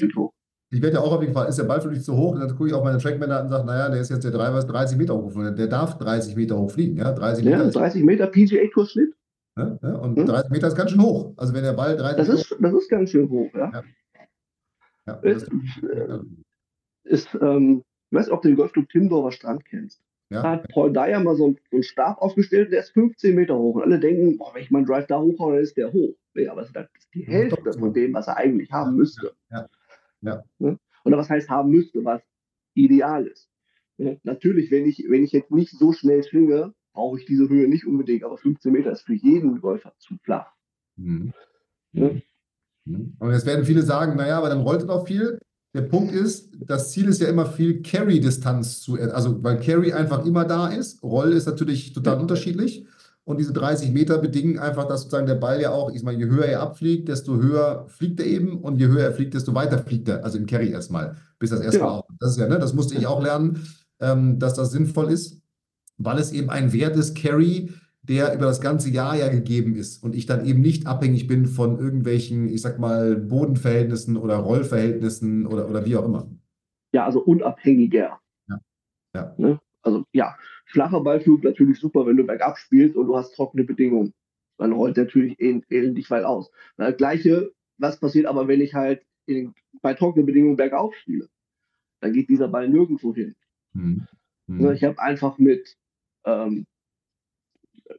ich werde ja auch auf jeden Fall, ist der Ball für dich zu hoch? Und dann gucke ich auf meine Trackmänner an und sage, naja, der ist jetzt der Driver ist 30 Meter hoch. Der darf 30 Meter hoch fliegen. Ja, 30 Meter, ja, 30 Meter PGA-Tour-Schnitt. Ja, ja, und hm? 30 Meter ist ganz schön hoch. Also wenn der Ball 30 das ist, das ist ganz schön hoch, ja. ja. ja ist, äh, ist ähm, ich weiß nicht, ob du den Golfclub Timdorfer Strand kennst. Ja. Da hat Paul Dyer mal so einen, so einen Stab aufgestellt, der ist 15 Meter hoch. Und alle denken, boah, wenn ich meinen Drive da hochhaue, dann ist der hoch. Nee, aber das ist die Hälfte von dem, was er eigentlich haben müsste. Ja. Ja. Ne? Oder was heißt haben müsste, was ideal ist. Natürlich, wenn ich, wenn ich jetzt nicht so schnell schwinge, brauche ich diese Höhe nicht unbedingt, aber 15 Meter ist für jeden Golfer zu flach. Mhm. Ja? Mhm. Und jetzt werden viele sagen, naja, aber dann rollt er noch viel. Der Punkt ist, das Ziel ist ja immer viel Carry-Distanz zu, also weil Carry einfach immer da ist. Roll ist natürlich total ja. unterschiedlich. Und diese 30 Meter bedingen einfach, dass sozusagen der Ball ja auch, ich meine, je höher er abfliegt, desto höher fliegt er eben und je höher er fliegt, desto weiter fliegt er. Also im Carry erstmal, bis das erstmal ja. auch. Das ist ja, ne, das musste ich auch lernen, ähm, dass das sinnvoll ist weil es eben ein Wert ist, Carry, der über das ganze Jahr ja gegeben ist und ich dann eben nicht abhängig bin von irgendwelchen, ich sag mal, Bodenverhältnissen oder Rollverhältnissen oder, oder wie auch immer. Ja, also unabhängiger. Ja. ja. Ne? Also ja, flacher Ballflug natürlich super, wenn du bergab spielst und du hast trockene Bedingungen. Dann rollt natürlich ähnlich weit aus. Das Gleiche, was passiert aber, wenn ich halt in, bei trockenen Bedingungen bergauf spiele? Dann geht dieser Ball nirgendwo hin. Hm. Hm. Ich habe einfach mit ähm,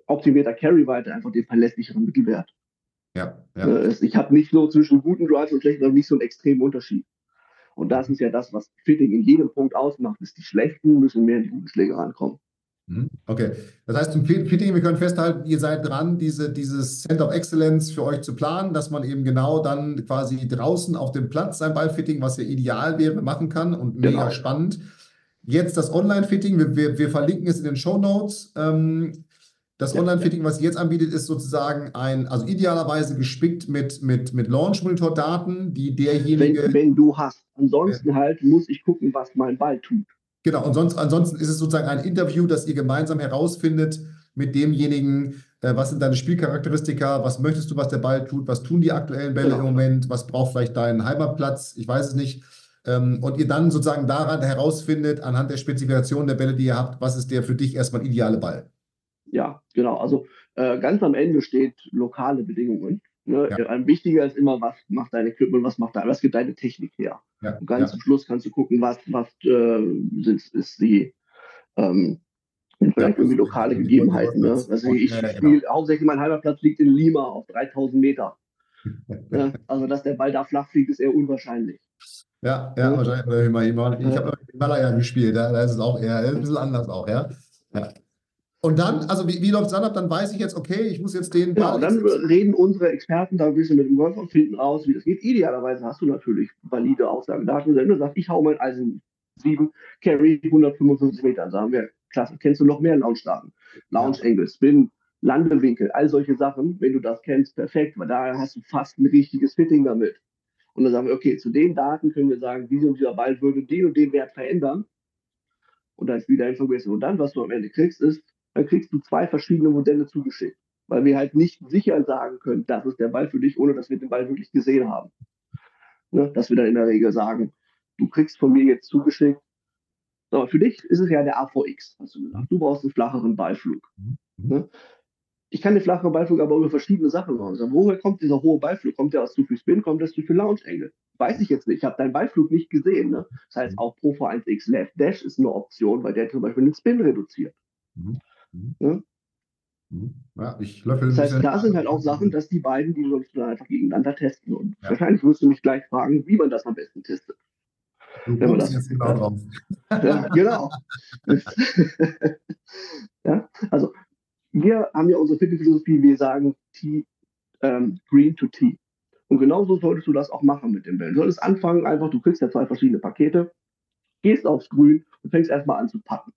optimierter Carry-Weite einfach den verlässlicheren Mittelwert. Ja, ja. Äh, ich habe nicht so zwischen guten Drives und schlechten, nicht so einen extremen Unterschied. Und das ist ja das, was Fitting in jedem Punkt ausmacht, ist die schlechten müssen mehr in die guten Schläge rankommen. Mhm. Okay, das heißt zum Fitting, wir können festhalten, ihr seid dran, diese, dieses Center of Excellence für euch zu planen, dass man eben genau dann quasi draußen auf dem Platz sein Ballfitting, was ja ideal wäre, machen kann und mega genau. spannend. Jetzt das Online-Fitting, wir, wir, wir, verlinken es in den Show Notes. Ähm, das ja, Online-Fitting, was ihr jetzt anbietet, ist sozusagen ein, also idealerweise gespickt mit, mit, mit Launch-Monitor-Daten, die derjenige. Wenn, wenn, du hast. Ansonsten ja. halt muss ich gucken, was mein Ball tut. Genau, und sonst, ansonsten ist es sozusagen ein Interview, das ihr gemeinsam herausfindet mit demjenigen, äh, was sind deine Spielcharakteristika, was möchtest du, was der Ball tut, was tun die aktuellen Bälle genau. im Moment, was braucht vielleicht dein Heimatplatz, ich weiß es nicht. Ähm, und ihr dann sozusagen daran herausfindet, anhand der Spezifikation der Bälle, die ihr habt, was ist der für dich erstmal ideale Ball? Ja, genau. Also äh, ganz am Ende steht lokale Bedingungen. Ne? Ja. Ein wichtiger ist immer, was macht dein Equipment, was macht dein, was gibt deine Technik her. Ja. Und ganz ja. zum Schluss kannst du gucken, was, was äh, sind, ist die ähm, vielleicht irgendwie lokale Gegebenheiten. Ne? Also ich spiele genau. hauptsächlich mein Heimatplatz liegt in Lima auf 3000 Meter. ne? Also dass der Ball da flach fliegt, ist eher unwahrscheinlich. Ja, ja, wahrscheinlich. Ich habe Himalaya gespielt, ja, da ist es auch eher ein bisschen anders auch, ja. ja. Und dann, also wie, wie läuft es dann ab? Dann weiß ich jetzt, okay, ich muss jetzt den. Genau, dann reden unsere Experten da ein bisschen mit dem Golf und finden raus, wie das geht. Idealerweise hast du natürlich valide Aussagen. Da hast du, wenn du sagst, ich hau mein Eisen 7, Carry 155 Meter, sagen wir, klasse, kennst du noch mehr Launch-Daten? Launch-Angle, Spin, Landewinkel, all solche Sachen, wenn du das kennst, perfekt, weil da hast du fast ein richtiges Fitting damit. Und dann sagen wir, okay, zu den Daten können wir sagen, dieser und dieser Ball würde den und den Wert verändern. Und dann ist wieder Information. Und dann, was du am Ende kriegst, ist, dann kriegst du zwei verschiedene Modelle zugeschickt. Weil wir halt nicht sicher sagen können, das ist der Ball für dich, ohne dass wir den Ball wirklich gesehen haben. Ne? Dass wir dann in der Regel sagen, du kriegst von mir jetzt zugeschickt. Aber für dich ist es ja der AVX, hast du gesagt. Du brauchst einen flacheren Ballflug. Mhm. Ne? ich kann den flachen Beiflug aber über verschiedene Sachen machen. Also, woher kommt dieser hohe Beiflug? Kommt der aus zu viel Spin? Kommt das zu viel Launch Angle? Weiß ich jetzt nicht. Ich habe deinen Beiflug nicht gesehen. Ne? Das heißt, auch Pro V1X Left Dash ist eine Option, weil der zum Beispiel den Spin reduziert. Mhm. Ja? Mhm. Ja, ich löffel das heißt, da sind halt auch Sachen, dass die beiden, die sollst du dann einfach gegeneinander testen. Und ja. wahrscheinlich wirst du mich gleich fragen, wie man das am besten testet. Du Wenn kommst jetzt genau drauf. Ja, genau. ja, also wir haben ja unsere Fitnessphilosophie, wir sagen T, ähm, Green to T. Und genauso solltest du das auch machen mit dem Bällen. Du solltest anfangen, einfach, du kriegst ja zwei verschiedene Pakete, gehst aufs Grün und fängst erstmal an zu packen.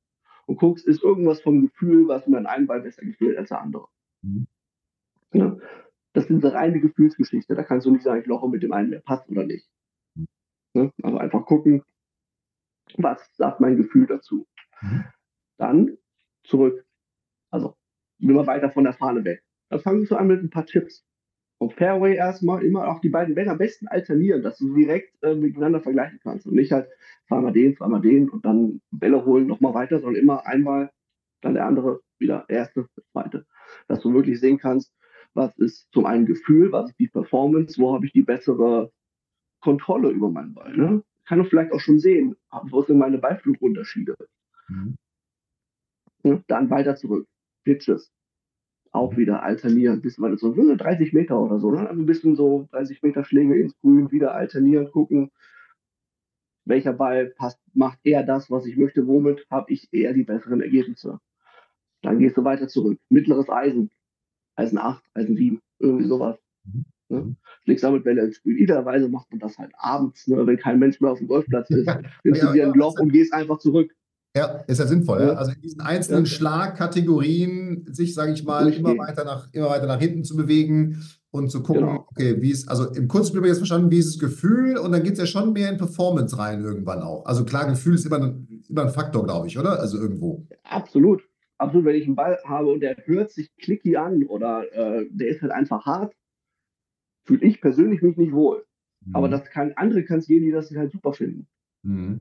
Und guckst, ist irgendwas vom Gefühl, was mir an einem Ball besser gefällt als der andere. Mhm. Ja, das ist eine reine Gefühlsgeschichte. Da kannst du nicht sagen, ich loche mit dem einen, der passt oder nicht. Ne? Also einfach gucken, was sagt mein Gefühl dazu. Mhm. Dann zurück. Also immer weiter von der Fahne weg. Dann fangst du an mit ein paar Tipps. Vom Fairway erstmal immer auch die beiden Bälle am besten alternieren, dass du direkt äh, miteinander vergleichen kannst und nicht halt zweimal den, zweimal den und dann Bälle holen, nochmal weiter, sondern immer einmal, dann der andere, wieder erste, zweite. Dass du wirklich sehen kannst, was ist zum einen Gefühl, was ist die Performance, wo habe ich die bessere Kontrolle über meinen Ball. Ne? Kann du vielleicht auch schon sehen, wo sind meine Beiflugunterschiede. Mhm. Ja, dann weiter zurück. Pitches. Auch mhm. wieder alternieren, bisschen weiter zurück. 30 Meter oder so. Ne? Also ein bisschen so 30 Meter Schläge ins Grün, wieder alternieren, gucken, welcher Ball passt, macht eher das, was ich möchte, womit habe ich eher die besseren Ergebnisse. Dann gehst du weiter zurück. Mittleres Eisen. Eisen 8, Eisen 7, irgendwie sowas. Mhm. Ne? Mhm. Schlägst damit Bälle ins Spiel. Idealerweise macht man das halt abends, ne, wenn kein Mensch mehr auf dem Golfplatz ist. Nimmst du dir ein Loch und gehst einfach zurück. Ja, ist ja sinnvoll. Ja. Also in diesen einzelnen ja. Schlagkategorien sich, sage ich mal, immer weiter, nach, immer weiter nach hinten zu bewegen und zu gucken, genau. okay, wie ist, also im Kurzspiel habe ich jetzt verstanden, wie ist das Gefühl und dann geht es ja schon mehr in Performance rein irgendwann auch. Also klar, Gefühl ist immer ein, immer ein Faktor, glaube ich, oder? Also irgendwo. Absolut absolut, wenn ich einen Ball habe und der hört sich clicky an oder äh, der ist halt einfach hart, fühle ich persönlich mich nicht wohl. Mhm. Aber das kann, andere kann es gehen, die das halt super finden. Mhm.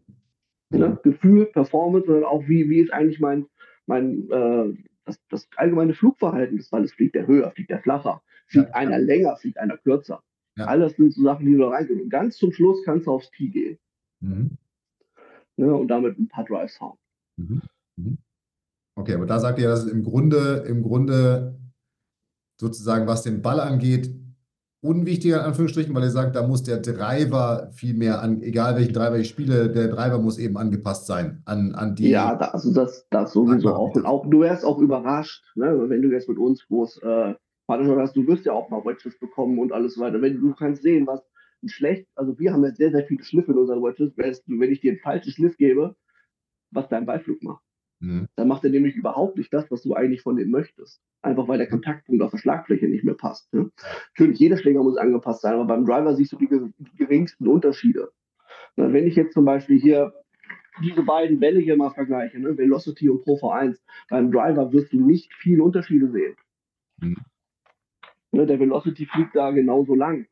Ne? Gefühl, Performance und auch wie, wie ist eigentlich mein, mein äh, das, das allgemeine Flugverhalten des Balles. Fliegt der höher, fliegt der flacher, fliegt ja. einer länger, fliegt einer kürzer. Ja. Alles sind so Sachen, die du da reingehen. Und ganz zum Schluss kannst du aufs Tee gehen. Mhm. Ne? Und damit ein paar Drives hauen. Mhm. mhm. Okay, aber da sagt ihr, dass im Grunde, im Grunde sozusagen, was den Ball angeht, unwichtiger in Anführungsstrichen, weil ihr sagt, da muss der Driver viel mehr an, egal welchen Driver ich spiele, der Driver muss eben angepasst sein an, an die. Ja, da, also das, das sowieso auch. Und auch. Du wärst auch überrascht, ne, wenn du jetzt mit uns groß äh, hast, du wirst ja auch mal Wedges bekommen und alles weiter. Wenn du kannst sehen, was schlecht, also wir haben jetzt sehr, sehr viele Schliffe in unseren Wedges, wenn ich dir einen falschen Schliff gebe, was dein Beiflug macht. Mhm. Dann macht er nämlich überhaupt nicht das, was du eigentlich von ihm möchtest. Einfach weil der Kontaktpunkt auf der Schlagfläche nicht mehr passt. Ne? Natürlich, jeder Schläger muss angepasst sein, aber beim Driver siehst du die, die geringsten Unterschiede. Na, wenn ich jetzt zum Beispiel hier diese beiden Bälle hier mal vergleiche, ne? Velocity und Pro V1, beim Driver wirst du nicht viele Unterschiede sehen. Mhm. Ne, der Velocity fliegt da genauso lang,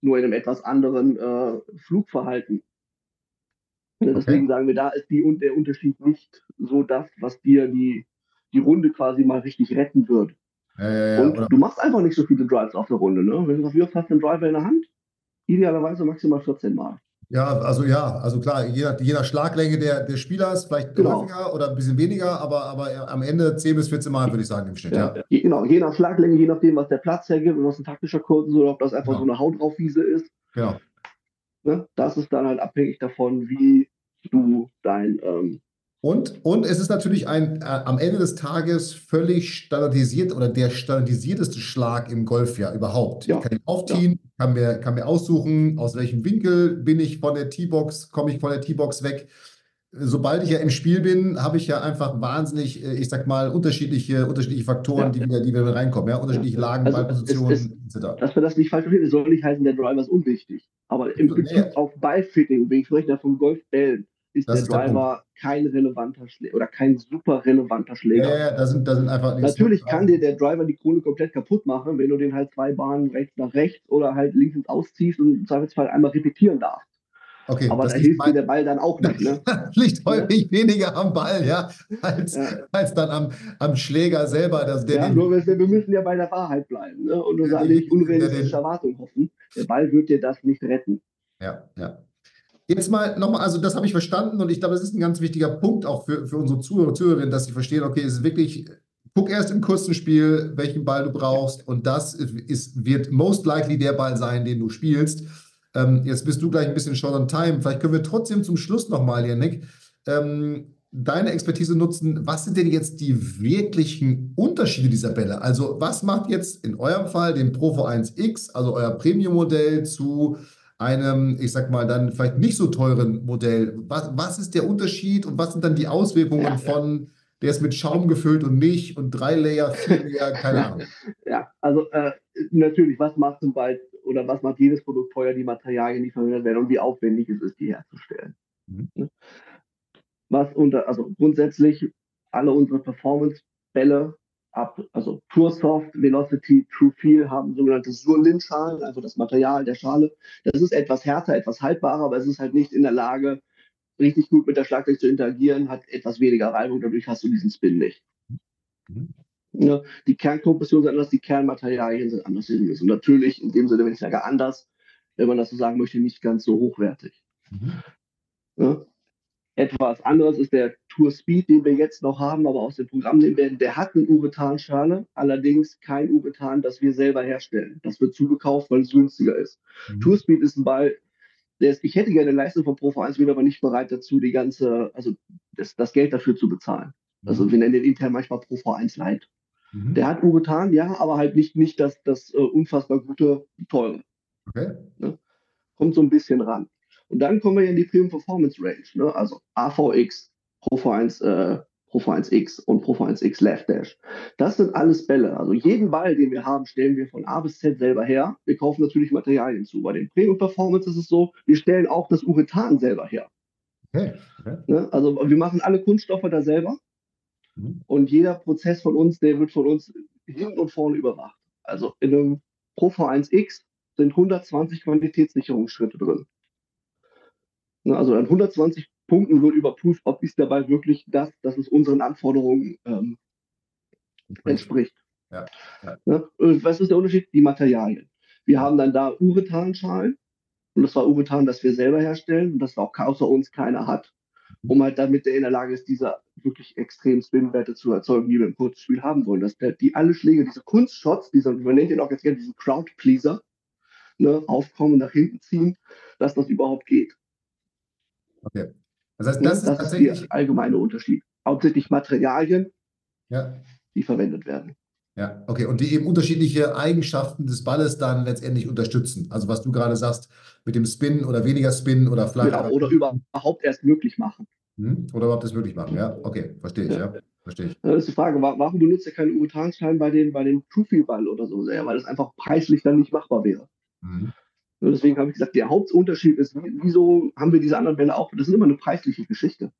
nur in einem etwas anderen äh, Flugverhalten. Deswegen sagen wir, da ist die, der Unterschied nicht so das, was dir die, die Runde quasi mal richtig retten wird. Äh, und oder? du machst einfach nicht so viele Drives auf der Runde. Ne? Wenn du wie oft hast du einen Driver in der Hand? Idealerweise maximal 14 Mal. Ja, also ja, also klar, je nach, je nach Schlaglänge der, des Spielers, vielleicht genau. häufiger oder ein bisschen weniger, aber, aber am Ende 10 bis 14 Mal, würde ich sagen, im Schnitt. Ja, ja. Genau, je nach Schlaglänge, je nachdem, was der Platz hergibt, ob das ein taktischer Kurs ist oder ob das einfach genau. so eine Hautaufwiese ist. Genau. Ne? Das ist dann halt abhängig davon, wie du dein. Ähm, und, und es ist natürlich ein äh, am Ende des Tages völlig standardisiert oder der standardisierteste Schlag im Golfjahr überhaupt. Ja. Ich kann ihn aufziehen, ja. kann, mir, kann mir aussuchen, aus welchem Winkel bin ich von der T-Box, komme ich von der T-Box weg. Sobald ich ja im Spiel bin, habe ich ja einfach wahnsinnig, äh, ich sag mal, unterschiedliche, unterschiedliche Faktoren, ja. die, wieder, die wieder reinkommen, ja, unterschiedliche Lagen, also Ballpositionen, etc. Dass wir das nicht falsch verstehen, soll nicht heißen, der Driver ist unwichtig. Aber im Prinzip auf Ballfitting, wenn ich spreche da von Golfbällen, ist das der ist Driver der kein relevanter Schläger oder kein super relevanter Schläger. Ja, ja, da sind, da sind einfach Natürlich kann dir der Driver die Krone komplett kaputt machen, wenn du den halt zwei Bahnen rechts nach rechts oder halt links ins Ausziehst und im Zweifelsfall einmal repetieren darfst. Okay, aber da hilft dir der Ball dann auch nicht. Ne? liegt häufig ja. weniger am Ball, ja, als, ja. als dann am, am Schläger selber. Dass der ja, nur wir, wir müssen ja bei der Wahrheit bleiben ne? und uns ja, nicht unrealistische Erwartungen hoffen. Der Ball wird dir das nicht retten. Ja, ja. Jetzt mal nochmal, also das habe ich verstanden und ich glaube, das ist ein ganz wichtiger Punkt auch für, für unsere Zuhörer und Zuhörerinnen, dass sie verstehen, okay, es ist wirklich, guck erst im kurzen Spiel, welchen Ball du brauchst und das ist, wird most likely der Ball sein, den du spielst. Ähm, jetzt bist du gleich ein bisschen short on time. Vielleicht können wir trotzdem zum Schluss nochmal, Janik, ähm, deine Expertise nutzen. Was sind denn jetzt die wirklichen Unterschiede dieser Bälle? Also was macht jetzt in eurem Fall den Pro V1X, also euer Premium-Modell, zu einem, ich sag mal, dann vielleicht nicht so teuren Modell. Was, was ist der Unterschied und was sind dann die Auswirkungen ja, von, der ist mit Schaum gefüllt und nicht und drei Layer, vier Layer, keine Ahnung. Ja, also äh, natürlich, was macht zum Beispiel oder was macht jedes Produkt teuer, die Materialien, die verwendet werden und wie aufwendig es ist, die herzustellen. Mhm. Ne? Was unter, also grundsätzlich alle unsere Performance-Bälle ab, also PureSoft, Velocity, TrueFeel haben sogenannte Surlin-Schalen, also das Material der Schale. Das ist etwas härter, etwas haltbarer, aber es ist halt nicht in der Lage, richtig gut mit der Schlagzeug zu interagieren, hat etwas weniger Reibung, dadurch hast du diesen Spin nicht. Mhm. Ja, die Kernkompression ist anders, die Kernmaterialien sind anders. Und natürlich, in dem Sinne, wenn ich sage anders, wenn man das so sagen möchte, nicht ganz so hochwertig. Mhm. Ja. Etwas anderes ist der Tour Speed, den wir jetzt noch haben, aber aus dem Programm nehmen werden. Der hat eine Urethan-Schale, allerdings kein Urethan, das wir selber herstellen. Das wird zugekauft, weil es günstiger ist. Mhm. Tour Speed ist ein Ball, ist, ich hätte gerne eine Leistung von Pro V1, bin aber nicht bereit dazu, die ganze, also das, das Geld dafür zu bezahlen. Also mhm. wir nennen den intern manchmal Pro V1 Lite. Mhm. Der hat Urethan, ja, aber halt nicht, nicht das, das uh, unfassbar gute, teure. Okay. Ne? Kommt so ein bisschen ran. Und dann kommen wir in die Premium Performance Range, ne? also AVX, Pro V1, äh, Pro V1X und Pro V1X Left Dash. Das sind alles Bälle. Also jeden Ball, den wir haben, stellen wir von A bis Z selber her. Wir kaufen natürlich Materialien zu. Bei den Premium Performance ist es so, wir stellen auch das Urethan selber her. Okay. okay. Ne? Also wir machen alle Kunststoffe da selber. Mhm. Und jeder Prozess von uns, der wird von uns hinten und vorne überwacht. Also in einem Pro V1X sind 120 Qualitätssicherungsschritte drin. Ne, also an 120 Punkten wird überprüft, ob ist dabei wirklich das, dass es unseren Anforderungen ähm, entspricht. Ja, ja. Ne? Was ist der Unterschied? Die Materialien. Wir haben dann da Urethan-Schalen und das war Urethan, das wir selber herstellen und das auch außer uns keiner hat, um halt damit der in der Lage ist, diese wirklich extrem Spin-Werte zu erzeugen, die wir im Kurzspiel haben wollen. Dass der, die alle Schläge, diese Kunstshots, diese, man nennt ihn auch jetzt gerne diesen Crowd-Pleaser, ne, aufkommen, nach hinten ziehen, dass das überhaupt geht. Okay. Das heißt, das, das ist tatsächlich. der allgemeine Unterschied. Hauptsächlich Materialien, ja. die verwendet werden. Ja, okay. Und die eben unterschiedliche Eigenschaften des Balles dann letztendlich unterstützen. Also was du gerade sagst, mit dem Spin oder weniger Spin oder vielleicht. Genau, oder überhaupt erst möglich machen. Hm? Oder überhaupt erst möglich machen, ja. Okay, verstehe ich, ja. ja. Verstehe ich. Das ist die Frage, warum benutzt ihr keinen Urethanschein bei den, bei den Profi-Ball oder so sehr? Weil das einfach preislich dann nicht machbar wäre. Mhm. Deswegen habe ich gesagt, der Hauptunterschied ist, wieso haben wir diese anderen Bälle auch? Das ist immer eine preisliche Geschichte.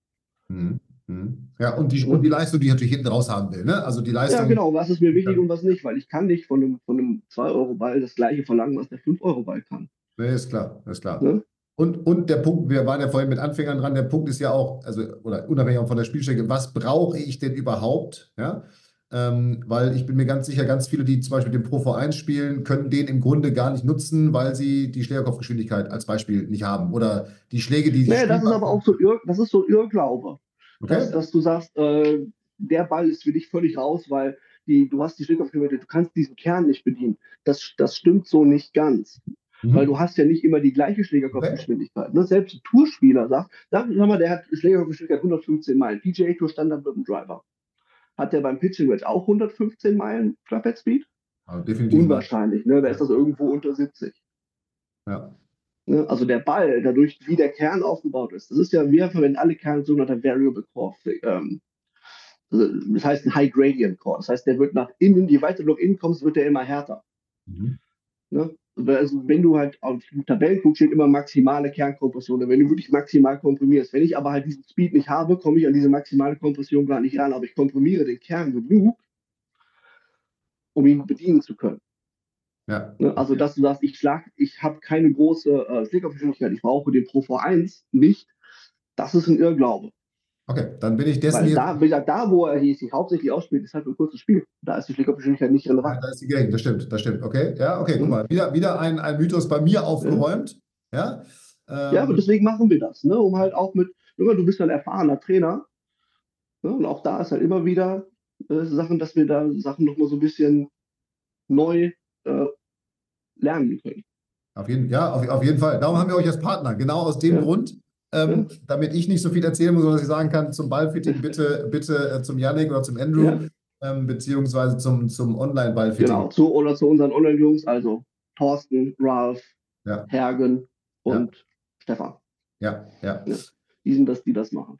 Mhm. mhm. Ja, und die, und die Leistung, die ich natürlich hinten raus haben will. Ne? Also die Leistung. Ja, genau, was ist mir wichtig und was nicht, weil ich kann nicht von einem, von einem 2-Euro-Ball das gleiche verlangen, was der 5-Euro-Ball kann. Nee, ist klar, ist klar. Ne? Und, und der Punkt, wir waren ja vorhin mit Anfängern dran, der Punkt ist ja auch, also, oder unabhängig von der Spielstrecke, was brauche ich denn überhaupt? Ja? Ähm, weil ich bin mir ganz sicher, ganz viele, die zum Beispiel den Pro V1 spielen, können den im Grunde gar nicht nutzen, weil sie die Schlägerkopfgeschwindigkeit als Beispiel nicht haben. Oder die Schläge, die sie. Nee, das ist aber auch so, Irr, das ist so Irrglaube. Okay. Dass, dass, du sagst, äh, der Ball ist für dich völlig raus, weil die, du hast die Schlägerkopfgeschwindigkeit, du kannst diesen Kern nicht bedienen. Das, das stimmt so nicht ganz. Mhm. Weil du hast ja nicht immer die gleiche Schlägerkopfgeschwindigkeit. Okay. Ne? Selbst ein Tourspieler sagt, sag, sag mal, der hat Schlägerkopfgeschwindigkeit 115 Meilen, PGA Tour Standard mit dem Driver. Hat der beim Pitching Wedge auch 115 Meilen Clubhead Speed? Also definitiv. Unwahrscheinlich, ne? Da ist das irgendwo unter 70. Ja. Ne? Also der Ball, dadurch, wie der Kern aufgebaut ist, das ist ja, wir verwenden alle Kerne sogenannter Variable Core. Ähm, also das heißt ein High Gradient Core. Das heißt, der wird nach innen, je weiter du nach innen kommst, wird der immer härter. Mhm. Ne? Also wenn du halt auf Tabellen guckst, steht immer maximale Kernkompression. Wenn du wirklich maximal komprimierst. Wenn ich aber halt diesen Speed nicht habe, komme ich an diese maximale Kompression gar nicht ran. Aber ich komprimiere den Kern genug, um ihn bedienen zu können. Ja. Ne, also, dass du sagst, ich schlag, ich habe keine große äh, Schlägergeschwindigkeit, ich brauche den Pro V1 nicht, das ist ein Irrglaube. Okay, dann bin ich dessen. Weil da, gesagt, da, wo er sich hauptsächlich ausspielt, ist halt ein kurzes Spiel. Da ist die Schlägergeschwindigkeit nicht relevant. Ja, da ist die Gang, das stimmt, das stimmt. Okay, ja, okay, mhm. guck mal. Wieder, wieder ein, ein Mythos bei mir aufgeräumt. Ja, ähm, ja aber deswegen machen wir das, ne? um halt auch mit, immer du bist ein erfahrener Trainer. Ne? Und auch da ist halt immer wieder äh, Sachen, dass wir da Sachen nochmal so ein bisschen neu äh, lernen können. Auf jeden, ja, auf, auf jeden Fall. Darum haben wir euch als Partner. Genau aus dem ja. Grund ähm, ja. damit ich nicht so viel erzählen muss, sondern dass ich sagen kann, zum Ballfitting bitte, bitte äh, zum Yannick oder zum Andrew, ja. ähm, beziehungsweise zum, zum Online-Ballfitting. Genau, zu, oder zu unseren Online-Jungs, also Thorsten, Ralf, ja. Hergen und Stefan. Ja, ja. Die sind das, die das machen.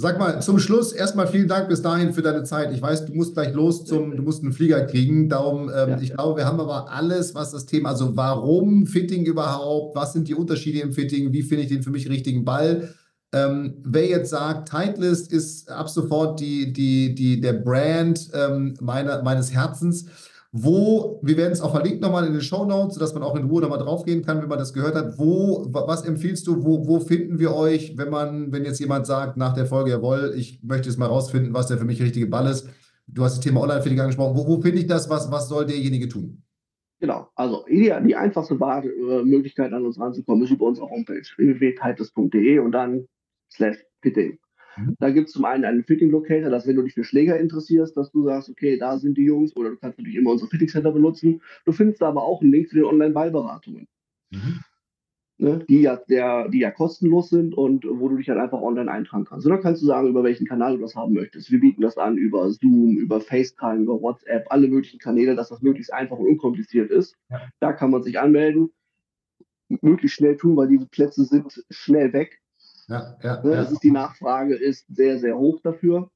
Sag mal, zum Schluss erstmal vielen Dank bis dahin für deine Zeit. Ich weiß, du musst gleich los zum, du musst einen Flieger kriegen. Darum, ähm, ja. ich glaube, wir haben aber alles, was das Thema, also warum Fitting überhaupt, was sind die Unterschiede im Fitting, wie finde ich den für mich richtigen Ball? Ähm, wer jetzt sagt, Titleist ist ab sofort die, die, die, der Brand ähm, meiner, meines Herzens, wo, wir werden es auch verlinken nochmal in den Show Notes, sodass man auch in Ruhe nochmal draufgehen kann, wenn man das gehört hat. Wo, was empfiehlst du, wo, wo finden wir euch, wenn man, wenn jetzt jemand sagt nach der Folge, jawohl, ich möchte jetzt mal rausfinden, was der für mich richtige Ball ist. Du hast das Thema Online-Fitting angesprochen. Wo, wo finde ich das? Was, was soll derjenige tun? Genau, also die einfachste äh, Möglichkeit an uns ranzukommen ist über unsere Homepage www.titus.de und dann slash fitting. Mhm. Da gibt es zum einen einen Fitting Locator, dass wenn du dich für Schläger interessierst, dass du sagst, okay, da sind die Jungs oder du kannst natürlich immer unsere Fitting Center benutzen. Du findest da aber auch einen Link zu den Online-Ballberatungen. Mhm. Ne, die, ja, der, die ja kostenlos sind und wo du dich dann einfach online eintragen kannst. Und dann kannst du sagen, über welchen Kanal du das haben möchtest. Wir bieten das an über Zoom, über FaceTime, über WhatsApp, alle möglichen Kanäle, dass das möglichst einfach und unkompliziert ist. Ja. Da kann man sich anmelden, möglichst schnell tun, weil diese Plätze sind schnell weg. Ja, ja, ne, ja. Ist, die Nachfrage ist sehr, sehr hoch dafür.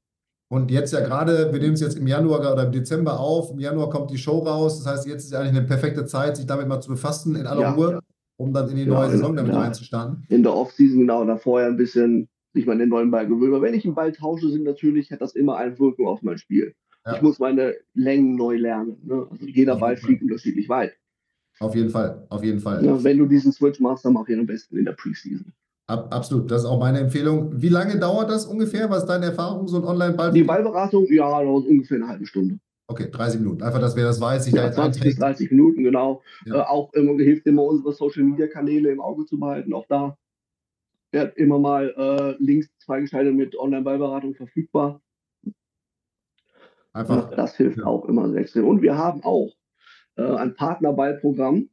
Und jetzt ja gerade, wir nehmen es jetzt im Januar oder im Dezember auf. Im Januar kommt die Show raus. Das heißt, jetzt ist eigentlich eine perfekte Zeit, sich damit mal zu befassen in aller ja, Ruhe, ja. um dann in die genau, neue Saison damit reinzustarten. In der Offseason, genau, da vorher ein bisschen sich mal den neuen Ball gewöhnen. Aber wenn ich einen Ball tausche, sind natürlich, hat das immer eine Wirkung auf mein Spiel. Ich muss meine Längen neu lernen. Ne? Also jeder Ball fliegt unterschiedlich weit. Auf jeden Fall, auf jeden Fall. Ja, wenn du diesen Switch machst, dann mach ihn am besten in der Preseason. Ab, absolut, das ist auch meine Empfehlung. Wie lange dauert das ungefähr? Was ist deine Erfahrung, so ein Online-Ball? Die Ballberatung, ja, dauert ungefähr eine halbe Stunde. Okay, 30 Minuten. Einfach, dass wer das weiß, sich ja, da jetzt 20 bis 30 Minuten, genau. Ja. Äh, auch immer, hilft immer, unsere Social-Media-Kanäle im Auge zu behalten. Auch da wird immer mal äh, Links freigeschaltet mit Online-Ballberatung verfügbar. Einfach. das hilft ja. auch immer sehr extrem. Und wir haben auch äh, ein Partnerballprogramm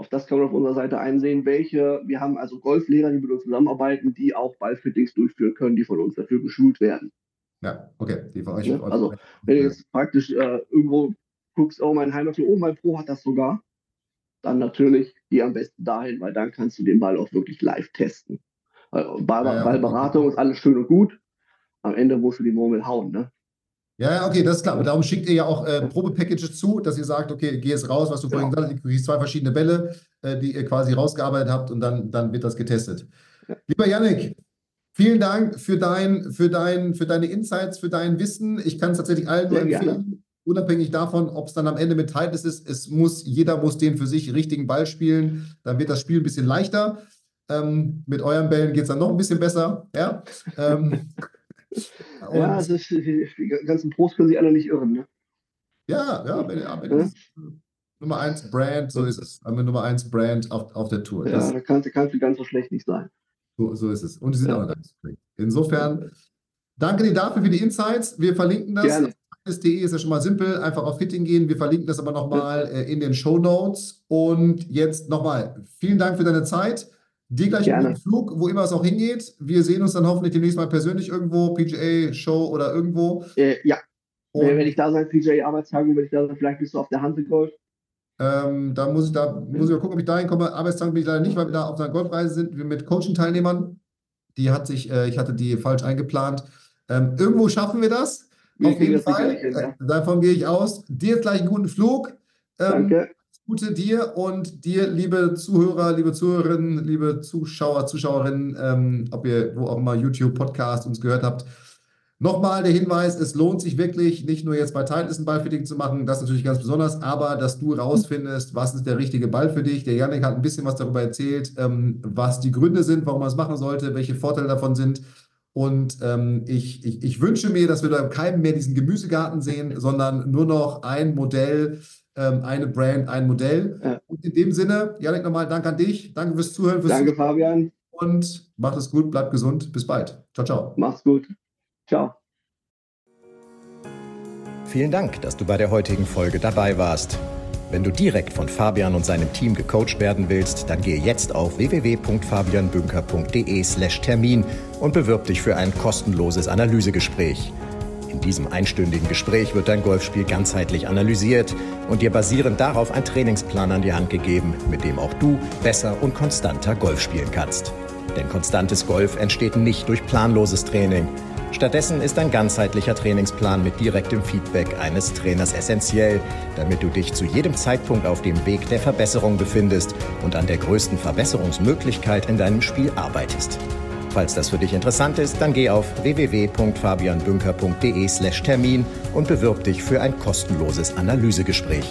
auf das kann man auf unserer Seite einsehen, welche, wir haben also Golflehrer, die mit uns zusammenarbeiten, die auch Ballfittings durchführen können, die von uns dafür geschult werden. Ja, okay. Die von euch, ja, also, wenn du jetzt praktisch äh, irgendwo guckst, oh, mein Heimatler, oh, mein Pro hat das sogar, dann natürlich die am besten dahin, weil dann kannst du den Ball auch wirklich live testen. Also, Ball, ja, ja, Ballberatung okay. ist alles schön und gut. Am Ende musst du die Murmel hauen, ne? Ja, okay, das ist klar. Und darum schickt ihr ja auch äh, Probepackages zu, dass ihr sagt, okay, geh jetzt raus, was du vorhin gesagt hast, du kriegst zwei verschiedene Bälle, äh, die ihr quasi rausgearbeitet habt und dann, dann wird das getestet. Lieber Yannick, vielen Dank für, dein, für, dein, für deine Insights, für dein Wissen. Ich kann es tatsächlich allen nur empfehlen. Gerne. Unabhängig davon, ob es dann am Ende mit Titles ist, es muss, jeder muss den für sich richtigen Ball spielen. Dann wird das Spiel ein bisschen leichter. Ähm, mit euren Bällen geht es dann noch ein bisschen besser. Ja. Ähm, Und ja, also die ganzen Pros können sich alle nicht irren. Ne? Ja, ja, wenn, ja, wenn ja. Nummer 1 Brand, so ist es. Haben wir Nummer 1 Brand auf, auf der Tour. Ja, das, da kannst du ganz so schlecht nicht sein. So, so ist es. Und sie sind ja. auch ganz schlecht. Insofern, danke dir dafür für die Insights. Wir verlinken das. Gerne. .de ist ja schon mal simpel, einfach auf Fitting gehen. Wir verlinken das aber nochmal äh, in den Show Notes. Und jetzt nochmal, vielen Dank für deine Zeit. Dir gleich Gerne. Flug, wo immer es auch hingeht. Wir sehen uns dann hoffentlich demnächst mal persönlich irgendwo, PGA-Show oder irgendwo. Äh, ja. Und wenn ich da sein, PGA-Arbeitstagung, wenn ich da sein, vielleicht bist du auf der Hanse Golf. Ähm, da muss ich da muss ich mal gucken, ob ich da hinkomme. Arbeitstagung bin ich leider nicht, weil wir da auf einer Golfreise sind, wir mit Coaching-Teilnehmern. Die hat sich, äh, ich hatte die falsch eingeplant. Ähm, irgendwo schaffen wir das. Auf jeden Fall. Hin, ja. äh, davon gehe ich aus. Dir jetzt gleich einen guten Flug. Ähm, Danke. Gute dir und dir, liebe Zuhörer, liebe Zuhörerinnen, liebe Zuschauer, Zuschauerinnen, ähm, ob ihr wo auch immer YouTube, Podcast uns gehört habt. Nochmal der Hinweis, es lohnt sich wirklich, nicht nur jetzt bei Titleist ein Ballfitting zu machen, das natürlich ganz besonders, aber dass du rausfindest, was ist der richtige Ball für dich. Der Janik hat ein bisschen was darüber erzählt, ähm, was die Gründe sind, warum man es machen sollte, welche Vorteile davon sind. Und ähm, ich, ich, ich wünsche mir, dass wir da keinem mehr diesen Gemüsegarten sehen, sondern nur noch ein Modell, ähm, eine Brand, ein Modell. Ja. Und in dem Sinne, Janik, nochmal Dank an dich. Danke fürs Zuhören. Fürs Danke, Zuhören. Fabian. Und macht es gut, bleibt gesund. Bis bald. Ciao, ciao. Mach's gut. Ciao. Vielen Dank, dass du bei der heutigen Folge dabei warst. Wenn du direkt von Fabian und seinem Team gecoacht werden willst, dann gehe jetzt auf www.fabianbünker.de/termin und bewirb dich für ein kostenloses Analysegespräch. In diesem einstündigen Gespräch wird dein Golfspiel ganzheitlich analysiert und dir basierend darauf ein Trainingsplan an die Hand gegeben, mit dem auch du besser und konstanter Golf spielen kannst. Denn konstantes Golf entsteht nicht durch planloses Training, Stattdessen ist ein ganzheitlicher Trainingsplan mit direktem Feedback eines Trainers essentiell, damit du dich zu jedem Zeitpunkt auf dem Weg der Verbesserung befindest und an der größten Verbesserungsmöglichkeit in deinem Spiel arbeitest. Falls das für dich interessant ist, dann geh auf www.fabianbünker.de/termin und bewirb dich für ein kostenloses Analysegespräch.